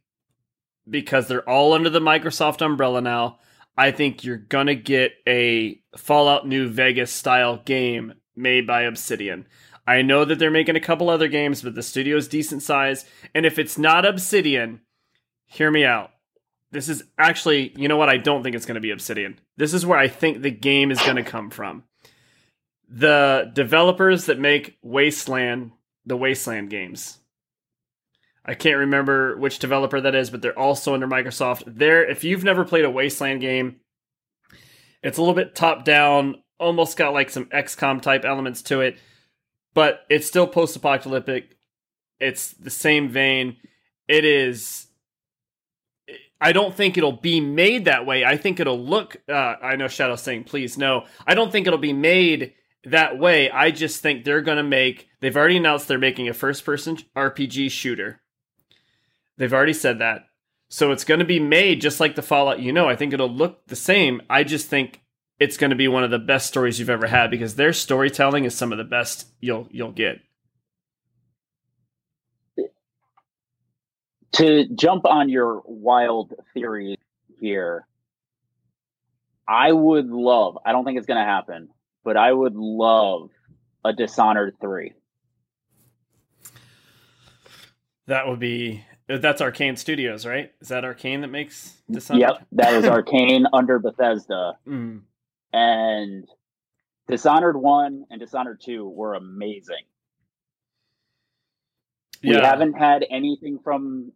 because they're all under the Microsoft umbrella now. I think you're gonna get a Fallout New Vegas style game made by Obsidian. I know that they're making a couple other games, but the studio's decent size. And if it's not Obsidian, hear me out. This is actually, you know what? I don't think it's going to be Obsidian. This is where I think the game is going to come from. The developers that make Wasteland, the Wasteland games. I can't remember which developer that is, but they're also under Microsoft. There, if you've never played a Wasteland game, it's a little bit top down, almost got like some XCOM type elements to it but it's still post apocalyptic. It's the same vein. It is. I don't think it'll be made that way. I think it'll look. Uh, I know Shadow's saying, please no. I don't think it'll be made that way. I just think they're going to make. They've already announced they're making a first person RPG shooter. They've already said that. So it's going to be made just like the Fallout you know. I think it'll look the same. I just think it's going to be one of the best stories you've ever had because their storytelling is some of the best you'll you'll get. To jump on your wild theory here, I would love, I don't think it's going to happen, but I would love a Dishonored 3. That would be that's Arkane Studios, right? Is that Arkane that makes Dishonored? Yep, that is Arkane under Bethesda. Mm and Dishonored 1 and Dishonored 2 were amazing. Yeah. We haven't had anything from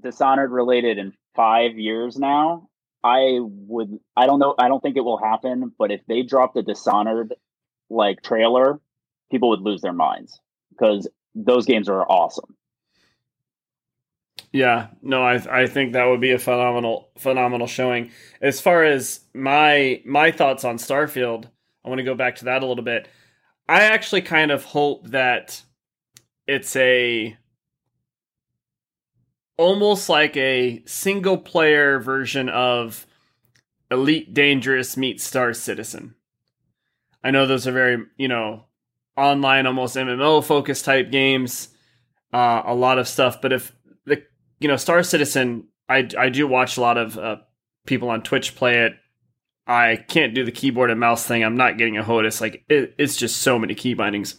Dishonored related in 5 years now. I would I don't know I don't think it will happen, but if they dropped a Dishonored like trailer, people would lose their minds because those games are awesome. Yeah, no, I I think that would be a phenomenal phenomenal showing. As far as my my thoughts on Starfield, I want to go back to that a little bit. I actually kind of hope that it's a almost like a single player version of Elite Dangerous meets Star Citizen. I know those are very, you know, online almost MMO focused type games, uh, a lot of stuff, but if you know, Star Citizen, I I do watch a lot of uh, people on Twitch play it. I can't do the keyboard and mouse thing. I'm not getting a HOTAS. Like it, it's just so many key bindings.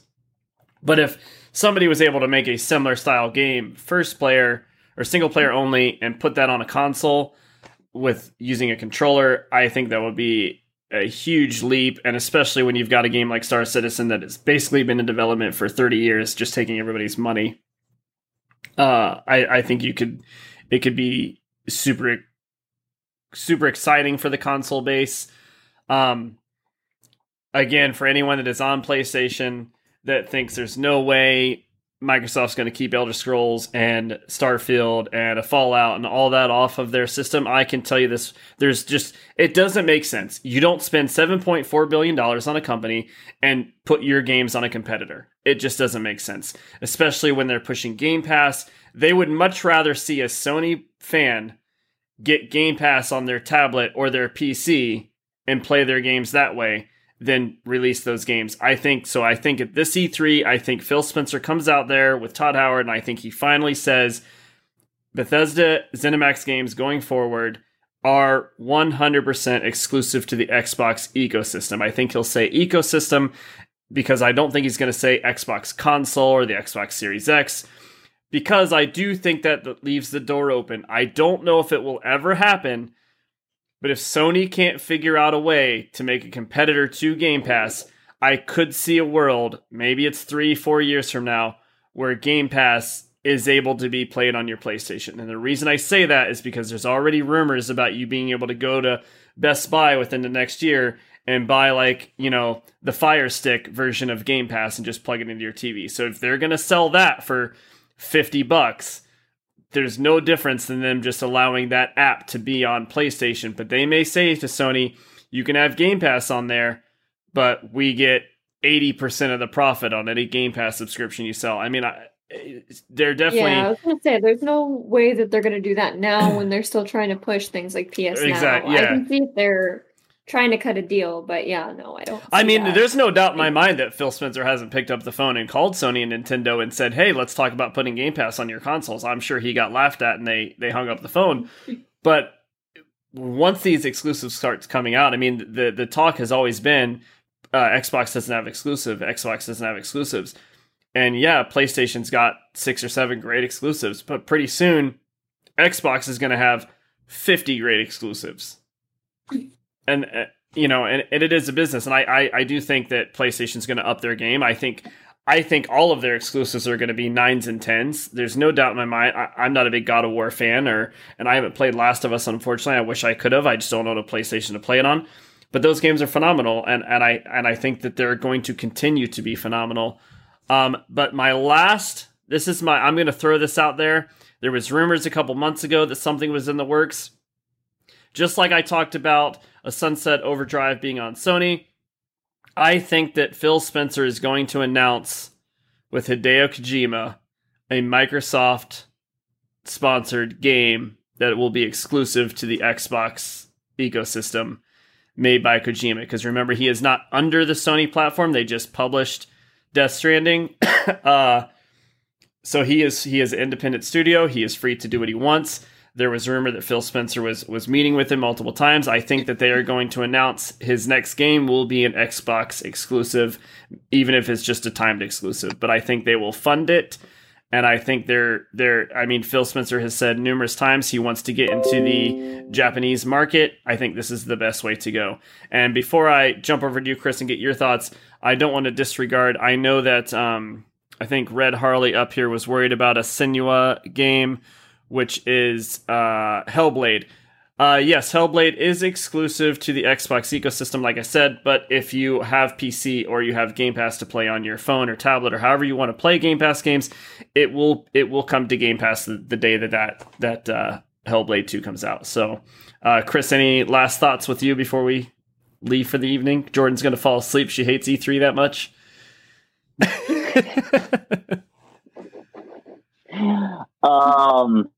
But if somebody was able to make a similar style game, first player or single player only, and put that on a console with using a controller, I think that would be a huge leap. And especially when you've got a game like Star Citizen that has basically been in development for 30 years, just taking everybody's money uh, I, I think you could it could be super super exciting for the console base. Um, again, for anyone that is on PlayStation that thinks there's no way Microsoft's going to keep Elder Scrolls and Starfield and a Fallout and all that off of their system, I can tell you this: there's just it doesn't make sense. You don't spend 7.4 billion dollars on a company and put your games on a competitor. It just doesn't make sense, especially when they're pushing Game Pass. They would much rather see a Sony fan get Game Pass on their tablet or their PC and play their games that way than release those games. I think so. I think at this E3, I think Phil Spencer comes out there with Todd Howard, and I think he finally says Bethesda ZeniMax games going forward are 100% exclusive to the Xbox ecosystem. I think he'll say ecosystem because I don't think he's going to say Xbox console or the Xbox Series X because I do think that leaves the door open. I don't know if it will ever happen, but if Sony can't figure out a way to make a competitor to Game Pass, I could see a world, maybe it's three, four years from now, where Game Pass is able to be played on your PlayStation. And the reason I say that is because there's already rumors about you being able to go to Best Buy within the next year and buy like, you know, the Fire Stick version of Game Pass and just plug it into your TV. So if they're going to sell that for 50 bucks, there's no difference than them just allowing that app to be on PlayStation. But they may say to Sony, you can have Game Pass on there, but we get 80% of the profit on any Game Pass subscription you sell. I mean, I, they're definitely. Yeah, I was gonna say there's no way that they're gonna do that now when they're still trying to push things like PS exactly, Now. Yeah. I can see if they're trying to cut a deal, but yeah, no, I don't. I mean, that. there's no doubt in my mind that Phil Spencer hasn't picked up the phone and called Sony and Nintendo and said, "Hey, let's talk about putting Game Pass on your consoles." I'm sure he got laughed at and they they hung up the phone. but once these exclusives starts coming out, I mean, the the talk has always been uh, Xbox doesn't have exclusive, Xbox doesn't have exclusives. And yeah, PlayStation's got six or seven great exclusives, but pretty soon Xbox is going to have 50 great exclusives. And uh, you know, and, and, it is a business, and I I, I do think that PlayStation's going to up their game. I think I think all of their exclusives are going to be nines and tens. There's no doubt in my mind. I, am not a big God of War fan, or and I haven't played Last of Us. Unfortunately, I wish I could have. I just don't own a PlayStation to play it on. But those games are phenomenal, and and I and I think that they're going to continue to be phenomenal. Um, but my last, this is my. I'm going to throw this out there. There was rumors a couple months ago that something was in the works. Just like I talked about a Sunset Overdrive being on Sony, I think that Phil Spencer is going to announce with Hideo Kojima a Microsoft sponsored game that will be exclusive to the Xbox ecosystem made by Kojima. Because remember, he is not under the Sony platform; they just published Death Stranding. uh, so he is he is an independent studio. He is free to do what he wants. There was rumor that Phil Spencer was was meeting with him multiple times. I think that they are going to announce his next game will be an Xbox exclusive, even if it's just a timed exclusive. But I think they will fund it, and I think they're they're. I mean, Phil Spencer has said numerous times he wants to get into the Japanese market. I think this is the best way to go. And before I jump over to you, Chris, and get your thoughts, I don't want to disregard. I know that um, I think Red Harley up here was worried about a Senua game which is uh, Hellblade. Uh, yes, Hellblade is exclusive to the Xbox ecosystem, like I said, but if you have PC or you have Game Pass to play on your phone or tablet or however you want to play Game Pass games, it will it will come to Game Pass the, the day that that, that uh, Hellblade 2 comes out. So, uh, Chris, any last thoughts with you before we leave for the evening? Jordan's going to fall asleep. She hates E3 that much. um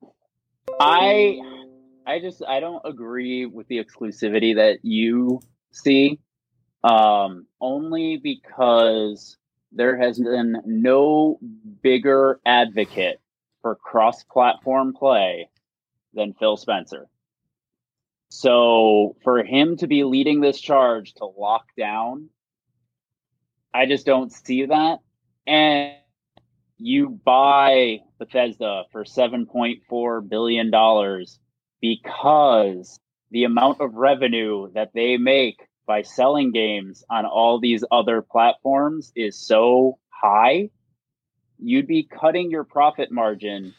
I I just I don't agree with the exclusivity that you see. Um, only because there has been no bigger advocate for cross-platform play than Phil Spencer. So for him to be leading this charge to lock down, I just don't see that. And you buy Bethesda for $7.4 billion because the amount of revenue that they make by selling games on all these other platforms is so high, you'd be cutting your profit margin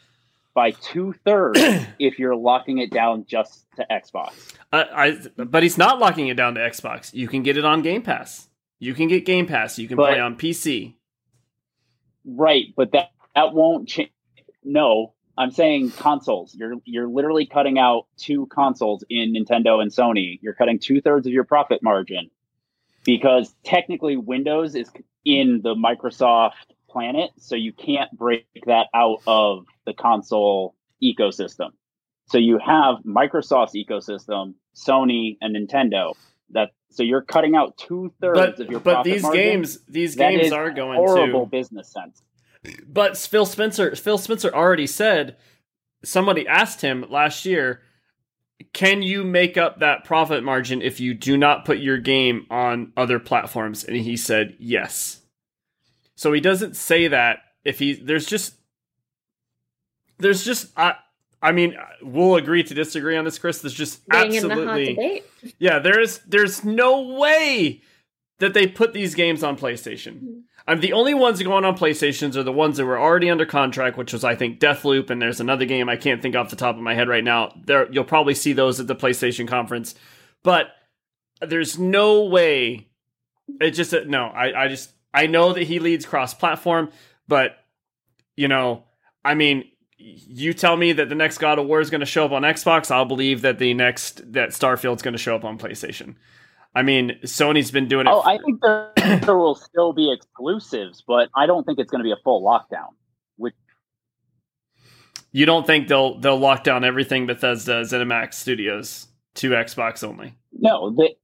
by two thirds if you're locking it down just to Xbox. Uh, I, but he's not locking it down to Xbox. You can get it on Game Pass. You can get Game Pass. You can but, play on PC. Right, but that that won't change. No, I'm saying consoles. You're you're literally cutting out two consoles in Nintendo and Sony. You're cutting two thirds of your profit margin because technically Windows is in the Microsoft planet, so you can't break that out of the console ecosystem. So you have Microsoft's ecosystem, Sony and Nintendo. That so you're cutting out two thirds of your. But these margin. games, these games are going to. horrible to business sense. But Phil Spencer, Phil Spencer already said. Somebody asked him last year, "Can you make up that profit margin if you do not put your game on other platforms?" And he said, "Yes." So he doesn't say that if he there's just there's just I I mean, we'll agree to disagree on this, Chris. There's just Being absolutely, yeah. There's there's no way that they put these games on PlayStation. Mm-hmm. I'm the only ones going on PlayStations are the ones that were already under contract, which was I think Deathloop, and there's another game I can't think off the top of my head right now. There, you'll probably see those at the PlayStation conference, but there's no way. It just no. I I just I know that he leads cross-platform, but you know, I mean, you tell me that the next God of War is going to show up on Xbox, I'll believe that the next that Starfield's going to show up on PlayStation. I mean, Sony's been doing it. Oh, I think there, there will still be exclusives, but I don't think it's going to be a full lockdown. Which you don't think they'll they'll lock down everything Bethesda ZeniMax Studios to Xbox only? No, they,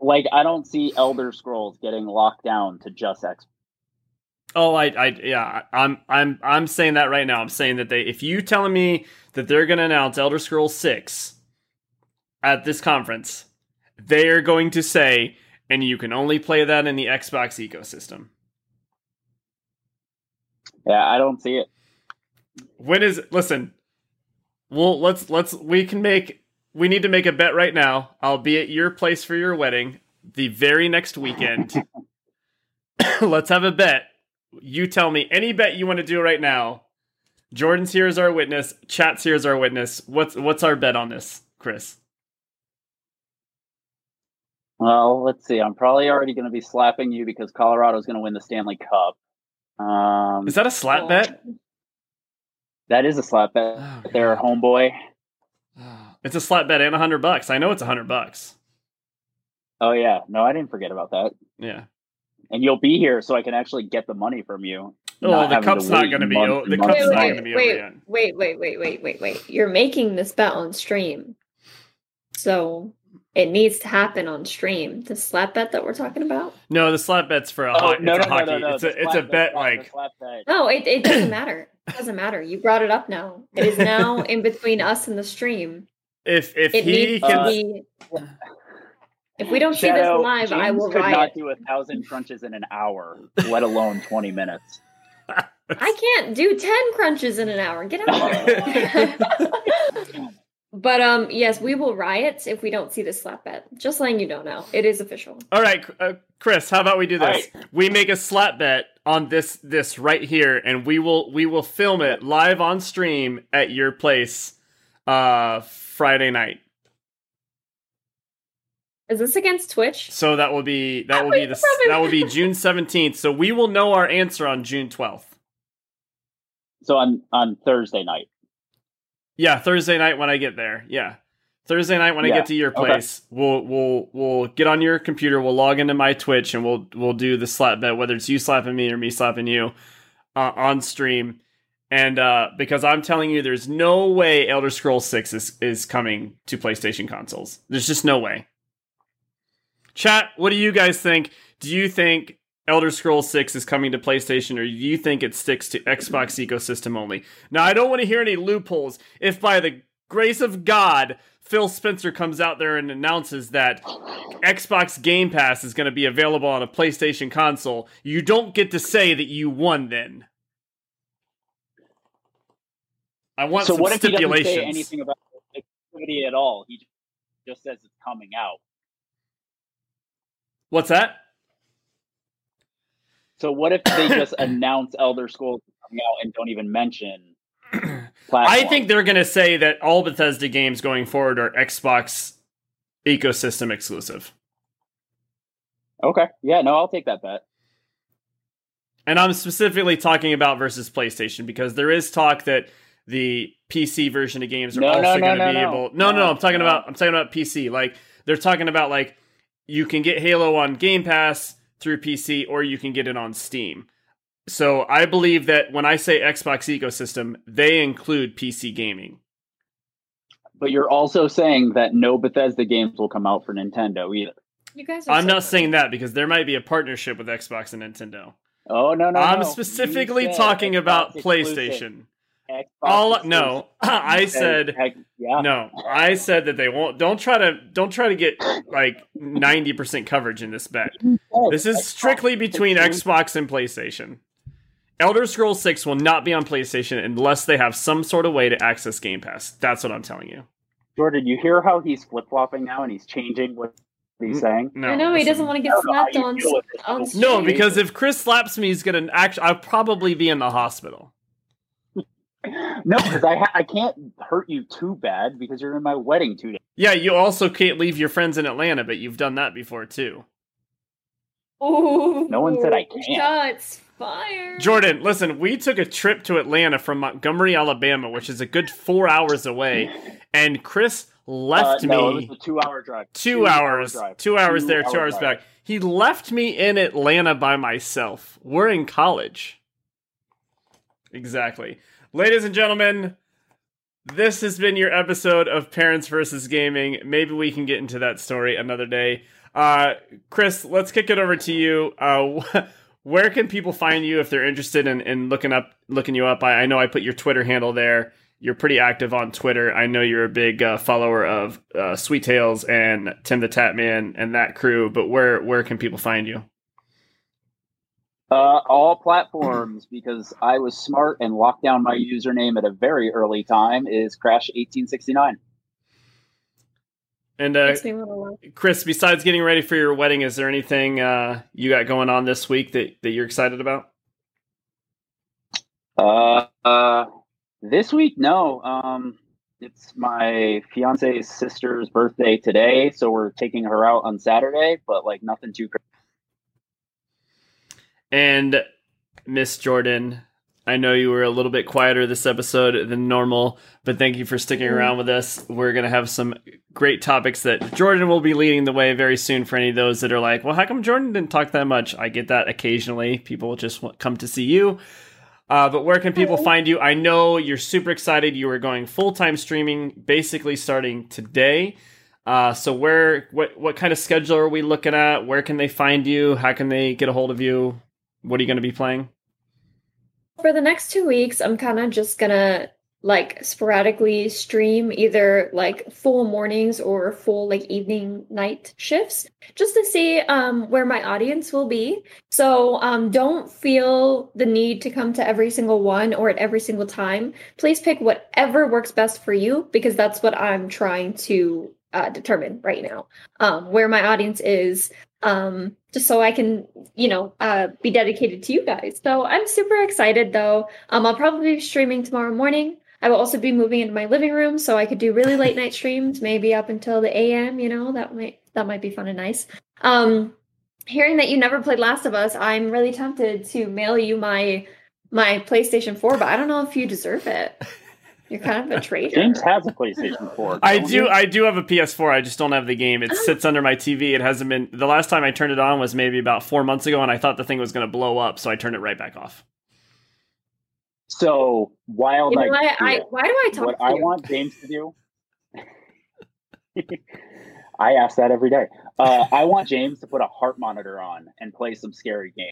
like I don't see Elder Scrolls getting locked down to just Xbox. Oh, I, I, yeah, I'm, I'm, I'm saying that right now. I'm saying that they, if you telling me that they're going to announce Elder Scrolls Six at this conference, they are going to say and you can only play that in the Xbox ecosystem. Yeah, I don't see it. When is listen? Well, let's let's we can make we need to make a bet right now. I'll be at your place for your wedding the very next weekend. let's have a bet. You tell me any bet you want to do right now. Jordan's here as our witness. Chat's here as our witness. What's what's our bet on this, Chris? Well, let's see. I'm probably already going to be slapping you because Colorado's going to win the Stanley Cup. Um, Is that a slap bet? that is a slap bet. Oh, They're God. homeboy. It's a slap bet and a hundred bucks. I know it's a hundred bucks. Oh yeah, no, I didn't forget about that. Yeah. And you'll be here, so I can actually get the money from you. Oh, the cup's not going to be. months The cup's not going to be wait, over yet. wait, wait, wait, wait, wait, wait. You're making this bet on stream. So it needs to happen on stream. The slap bet that we're talking about? No, the slap bet's for a, Oh, no, no, a no, hockey. no, no. It's a it's a bet like. No, it, it doesn't matter. It doesn't matter. You brought it up now. It is now in between us and the stream. if if It he needs can. Uh, to be. If we don't see this Shadow, live, I James will could riot. not do a thousand crunches in an hour, let alone twenty minutes. I can't do 10 crunches in an hour. Get out of here. but um yes, we will riot if we don't see the slap bet. Just letting you know now. It is official. All right, uh, Chris. How about we do All this? We make a slap bet on this this right here, and we will we will film it live on stream at your place, uh, Friday night. Is this against Twitch? So that will be that will be the probably- that will be June seventeenth. So we will know our answer on June twelfth. So on on Thursday night. Yeah, Thursday night when I get there. Yeah. Thursday night when I get to your okay. place, we'll we'll we'll get on your computer, we'll log into my Twitch and we'll we'll do the slap bet, whether it's you slapping me or me slapping you uh, on stream. And uh, because I'm telling you, there's no way Elder Scrolls 6 is, is coming to PlayStation consoles. There's just no way. Chat, what do you guys think? Do you think Elder Scrolls 6 is coming to PlayStation, or do you think it sticks to Xbox ecosystem only? Now, I don't want to hear any loopholes. If by the grace of God, Phil Spencer comes out there and announces that Xbox Game Pass is going to be available on a PlayStation console, you don't get to say that you won then. I want so some what if he doesn't say anything about activity at all? He just says it's coming out. What's that? So what if they just announce Elder Scrolls coming out and don't even mention I think they're going to say that all Bethesda games going forward are Xbox ecosystem exclusive. Okay. Yeah, no, I'll take that bet. And I'm specifically talking about versus PlayStation because there is talk that the PC version of games are No, also no, no, going to be no. able. No, no, no. No, I'm talking about. I'm talking about PC. Like they're talking about like you can get Halo on Game Pass through PC, or you can get it on Steam. So I believe that when I say Xbox ecosystem, they include PC gaming. But you're also saying that no Bethesda games will come out for Nintendo either. You guys are I'm so not funny. saying that because there might be a partnership with Xbox and Nintendo. Oh no, no, I'm no. specifically talking Xbox about exclusive. PlayStation. Xbox All no, I said yeah. no. I said that they won't. Don't try to. Don't try to get like ninety percent coverage in this bet. This is strictly between. Xbox and PlayStation. Elder Scrolls Six will not be on PlayStation unless they have some sort of way to access Game Pass. That's what I'm telling you. Jordan, you hear how he's flip flopping now and he's changing what he's saying? No, I know he doesn't want to get don't know how slapped on feel on No, because if Chris slaps me, he's gonna actually. I'll probably be in the hospital. No, because I ha- I can't hurt you too bad because you're in my wedding two days. Yeah, you also can't leave your friends in Atlanta, but you've done that before too. Ooh, No one said I can't. Shots fired. Jordan, listen, we took a trip to Atlanta from Montgomery, Alabama, which is a good four hours away, and Chris left Uh, no, it me was a two-hour drive. two, Two-hour hours, drive. two hours there, two Two-hour hours drive. back. He left me in Atlanta by myself. We're in college. Exactly. Ladies and gentlemen, this has been your episode of Parents versus Gaming. Maybe we can get into that story another day. Uh, Chris, let's kick it over to you. Uh, where can people find you if they're interested in, in looking up looking you up? I, I know I put your Twitter handle there you're pretty active on Twitter. I know you're a big uh, follower of uh, Sweet Tales and Tim the Tatman and that crew. But where where can people find you? Uh, all platforms because I was smart and locked down my username at a very early time is Crash eighteen sixty nine. And uh, Chris, besides getting ready for your wedding, is there anything uh, you got going on this week that, that you're excited about? Uh, uh, this week, no. Um, it's my fiance's sister's birthday today, so we're taking her out on Saturday, but like nothing too crazy. And Miss Jordan, I know you were a little bit quieter this episode than normal, but thank you for sticking mm-hmm. around with us. We're going to have some great topics that Jordan will be leading the way very soon for any of those that are like, well, how come Jordan didn't talk that much? I get that occasionally. People just come to see you. Uh, but where can people find you? I know you're super excited. You are going full time streaming, basically starting today. Uh, so where, what, what kind of schedule are we looking at? Where can they find you? How can they get a hold of you? What are you going to be playing? For the next two weeks, I'm kind of just gonna like sporadically stream either like full mornings or full like evening night shifts just to see um where my audience will be so um don't feel the need to come to every single one or at every single time please pick whatever works best for you because that's what i'm trying to uh, determine right now um where my audience is um, just so I can, you know, uh, be dedicated to you guys. So I'm super excited though. Um, I'll probably be streaming tomorrow morning. I will also be moving into my living room so I could do really late night streams, maybe up until the AM, you know, that might that might be fun and nice. Um, hearing that you never played Last of Us, I'm really tempted to mail you my my PlayStation 4, but I don't know if you deserve it. You're kind of a traitor. James has a PlayStation 4. I do. You? I do have a PS4. I just don't have the game. It oh. sits under my TV. It hasn't been. The last time I turned it on was maybe about four months ago, and I thought the thing was going to blow up, so I turned it right back off. So wild you know, I, I, why do I talk? What I want James to do. I ask that every day. Uh, I want James to put a heart monitor on and play some scary game.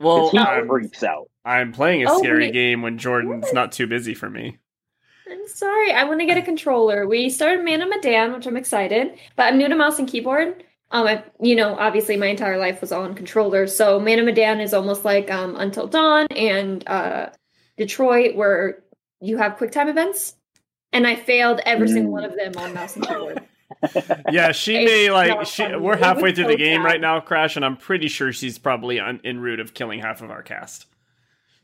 Well, he freaks out. I'm playing a oh, scary wait. game when Jordan's not too busy for me. Sorry. I want to get a controller. We started Man of Medan, which I'm excited, but I'm new to mouse and keyboard. Um, I, you know, obviously my entire life was all on controllers, so Man of Medan is almost like um, Until Dawn and uh, Detroit, where you have quick time events, and I failed every mm. single one of them on mouse and keyboard. yeah, she may like. She, we're halfway through the game right now, Crash, and I'm pretty sure she's probably on, in route of killing half of our cast.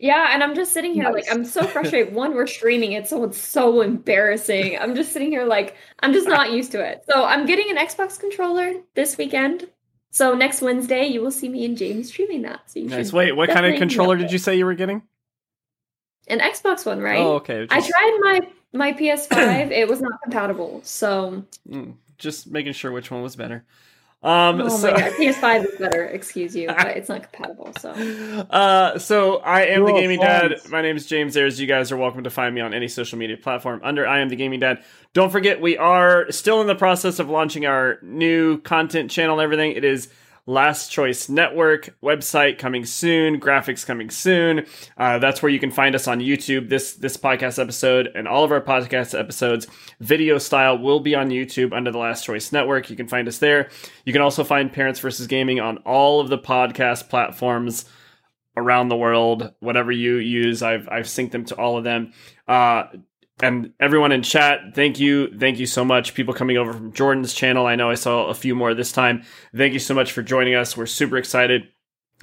Yeah, and I'm just sitting here nice. like I'm so frustrated. One, we're streaming it, so it's so embarrassing. I'm just sitting here like I'm just not used to it. So I'm getting an Xbox controller this weekend. So next Wednesday, you will see me and James streaming that. So nice. Wait, what kind of controller did you say you were getting? An Xbox one, right? Oh, okay. Just... I tried my my PS5. it was not compatible. So mm, just making sure which one was better. Um, oh so, my god, PS5 is better. Excuse you, but it's not compatible. So, uh, so I am the gaming dad. My name is James Ayers. You guys are welcome to find me on any social media platform under I am the gaming dad. Don't forget, we are still in the process of launching our new content channel and everything. It is Last Choice Network website coming soon, graphics coming soon. Uh, that's where you can find us on YouTube. This this podcast episode and all of our podcast episodes, video style, will be on YouTube under the Last Choice Network. You can find us there. You can also find Parents versus Gaming on all of the podcast platforms around the world. Whatever you use, I've I've synced them to all of them. Uh, and everyone in chat, thank you. Thank you so much. People coming over from Jordan's channel. I know I saw a few more this time. Thank you so much for joining us. We're super excited.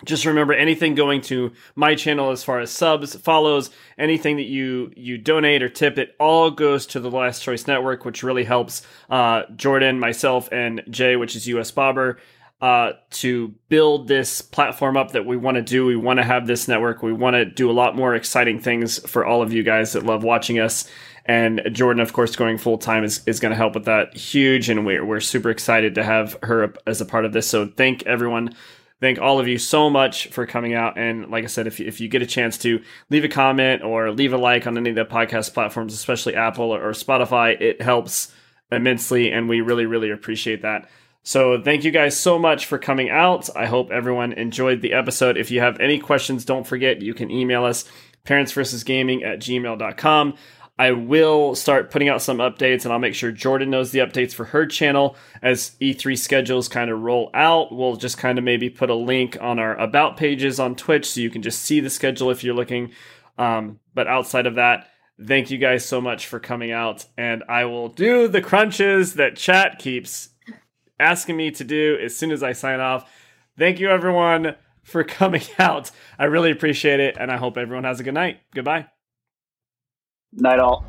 Just remember anything going to my channel as far as subs, follows, anything that you you donate or tip, it all goes to the Last Choice Network, which really helps uh, Jordan, myself, and Jay, which is US Bobber, uh, to build this platform up that we want to do. We want to have this network. We want to do a lot more exciting things for all of you guys that love watching us. And Jordan, of course, going full time is, is going to help with that huge. And we're, we're super excited to have her as a part of this. So thank everyone. Thank all of you so much for coming out. And like I said, if you, if you get a chance to leave a comment or leave a like on any of the podcast platforms, especially Apple or Spotify, it helps immensely. And we really, really appreciate that. So thank you guys so much for coming out. I hope everyone enjoyed the episode. If you have any questions, don't forget you can email us parentsversusgaming at gmail.com. I will start putting out some updates and I'll make sure Jordan knows the updates for her channel as E3 schedules kind of roll out. We'll just kind of maybe put a link on our about pages on Twitch so you can just see the schedule if you're looking. Um, but outside of that, thank you guys so much for coming out and I will do the crunches that chat keeps asking me to do as soon as I sign off. Thank you everyone for coming out. I really appreciate it and I hope everyone has a good night. Goodbye. Night all.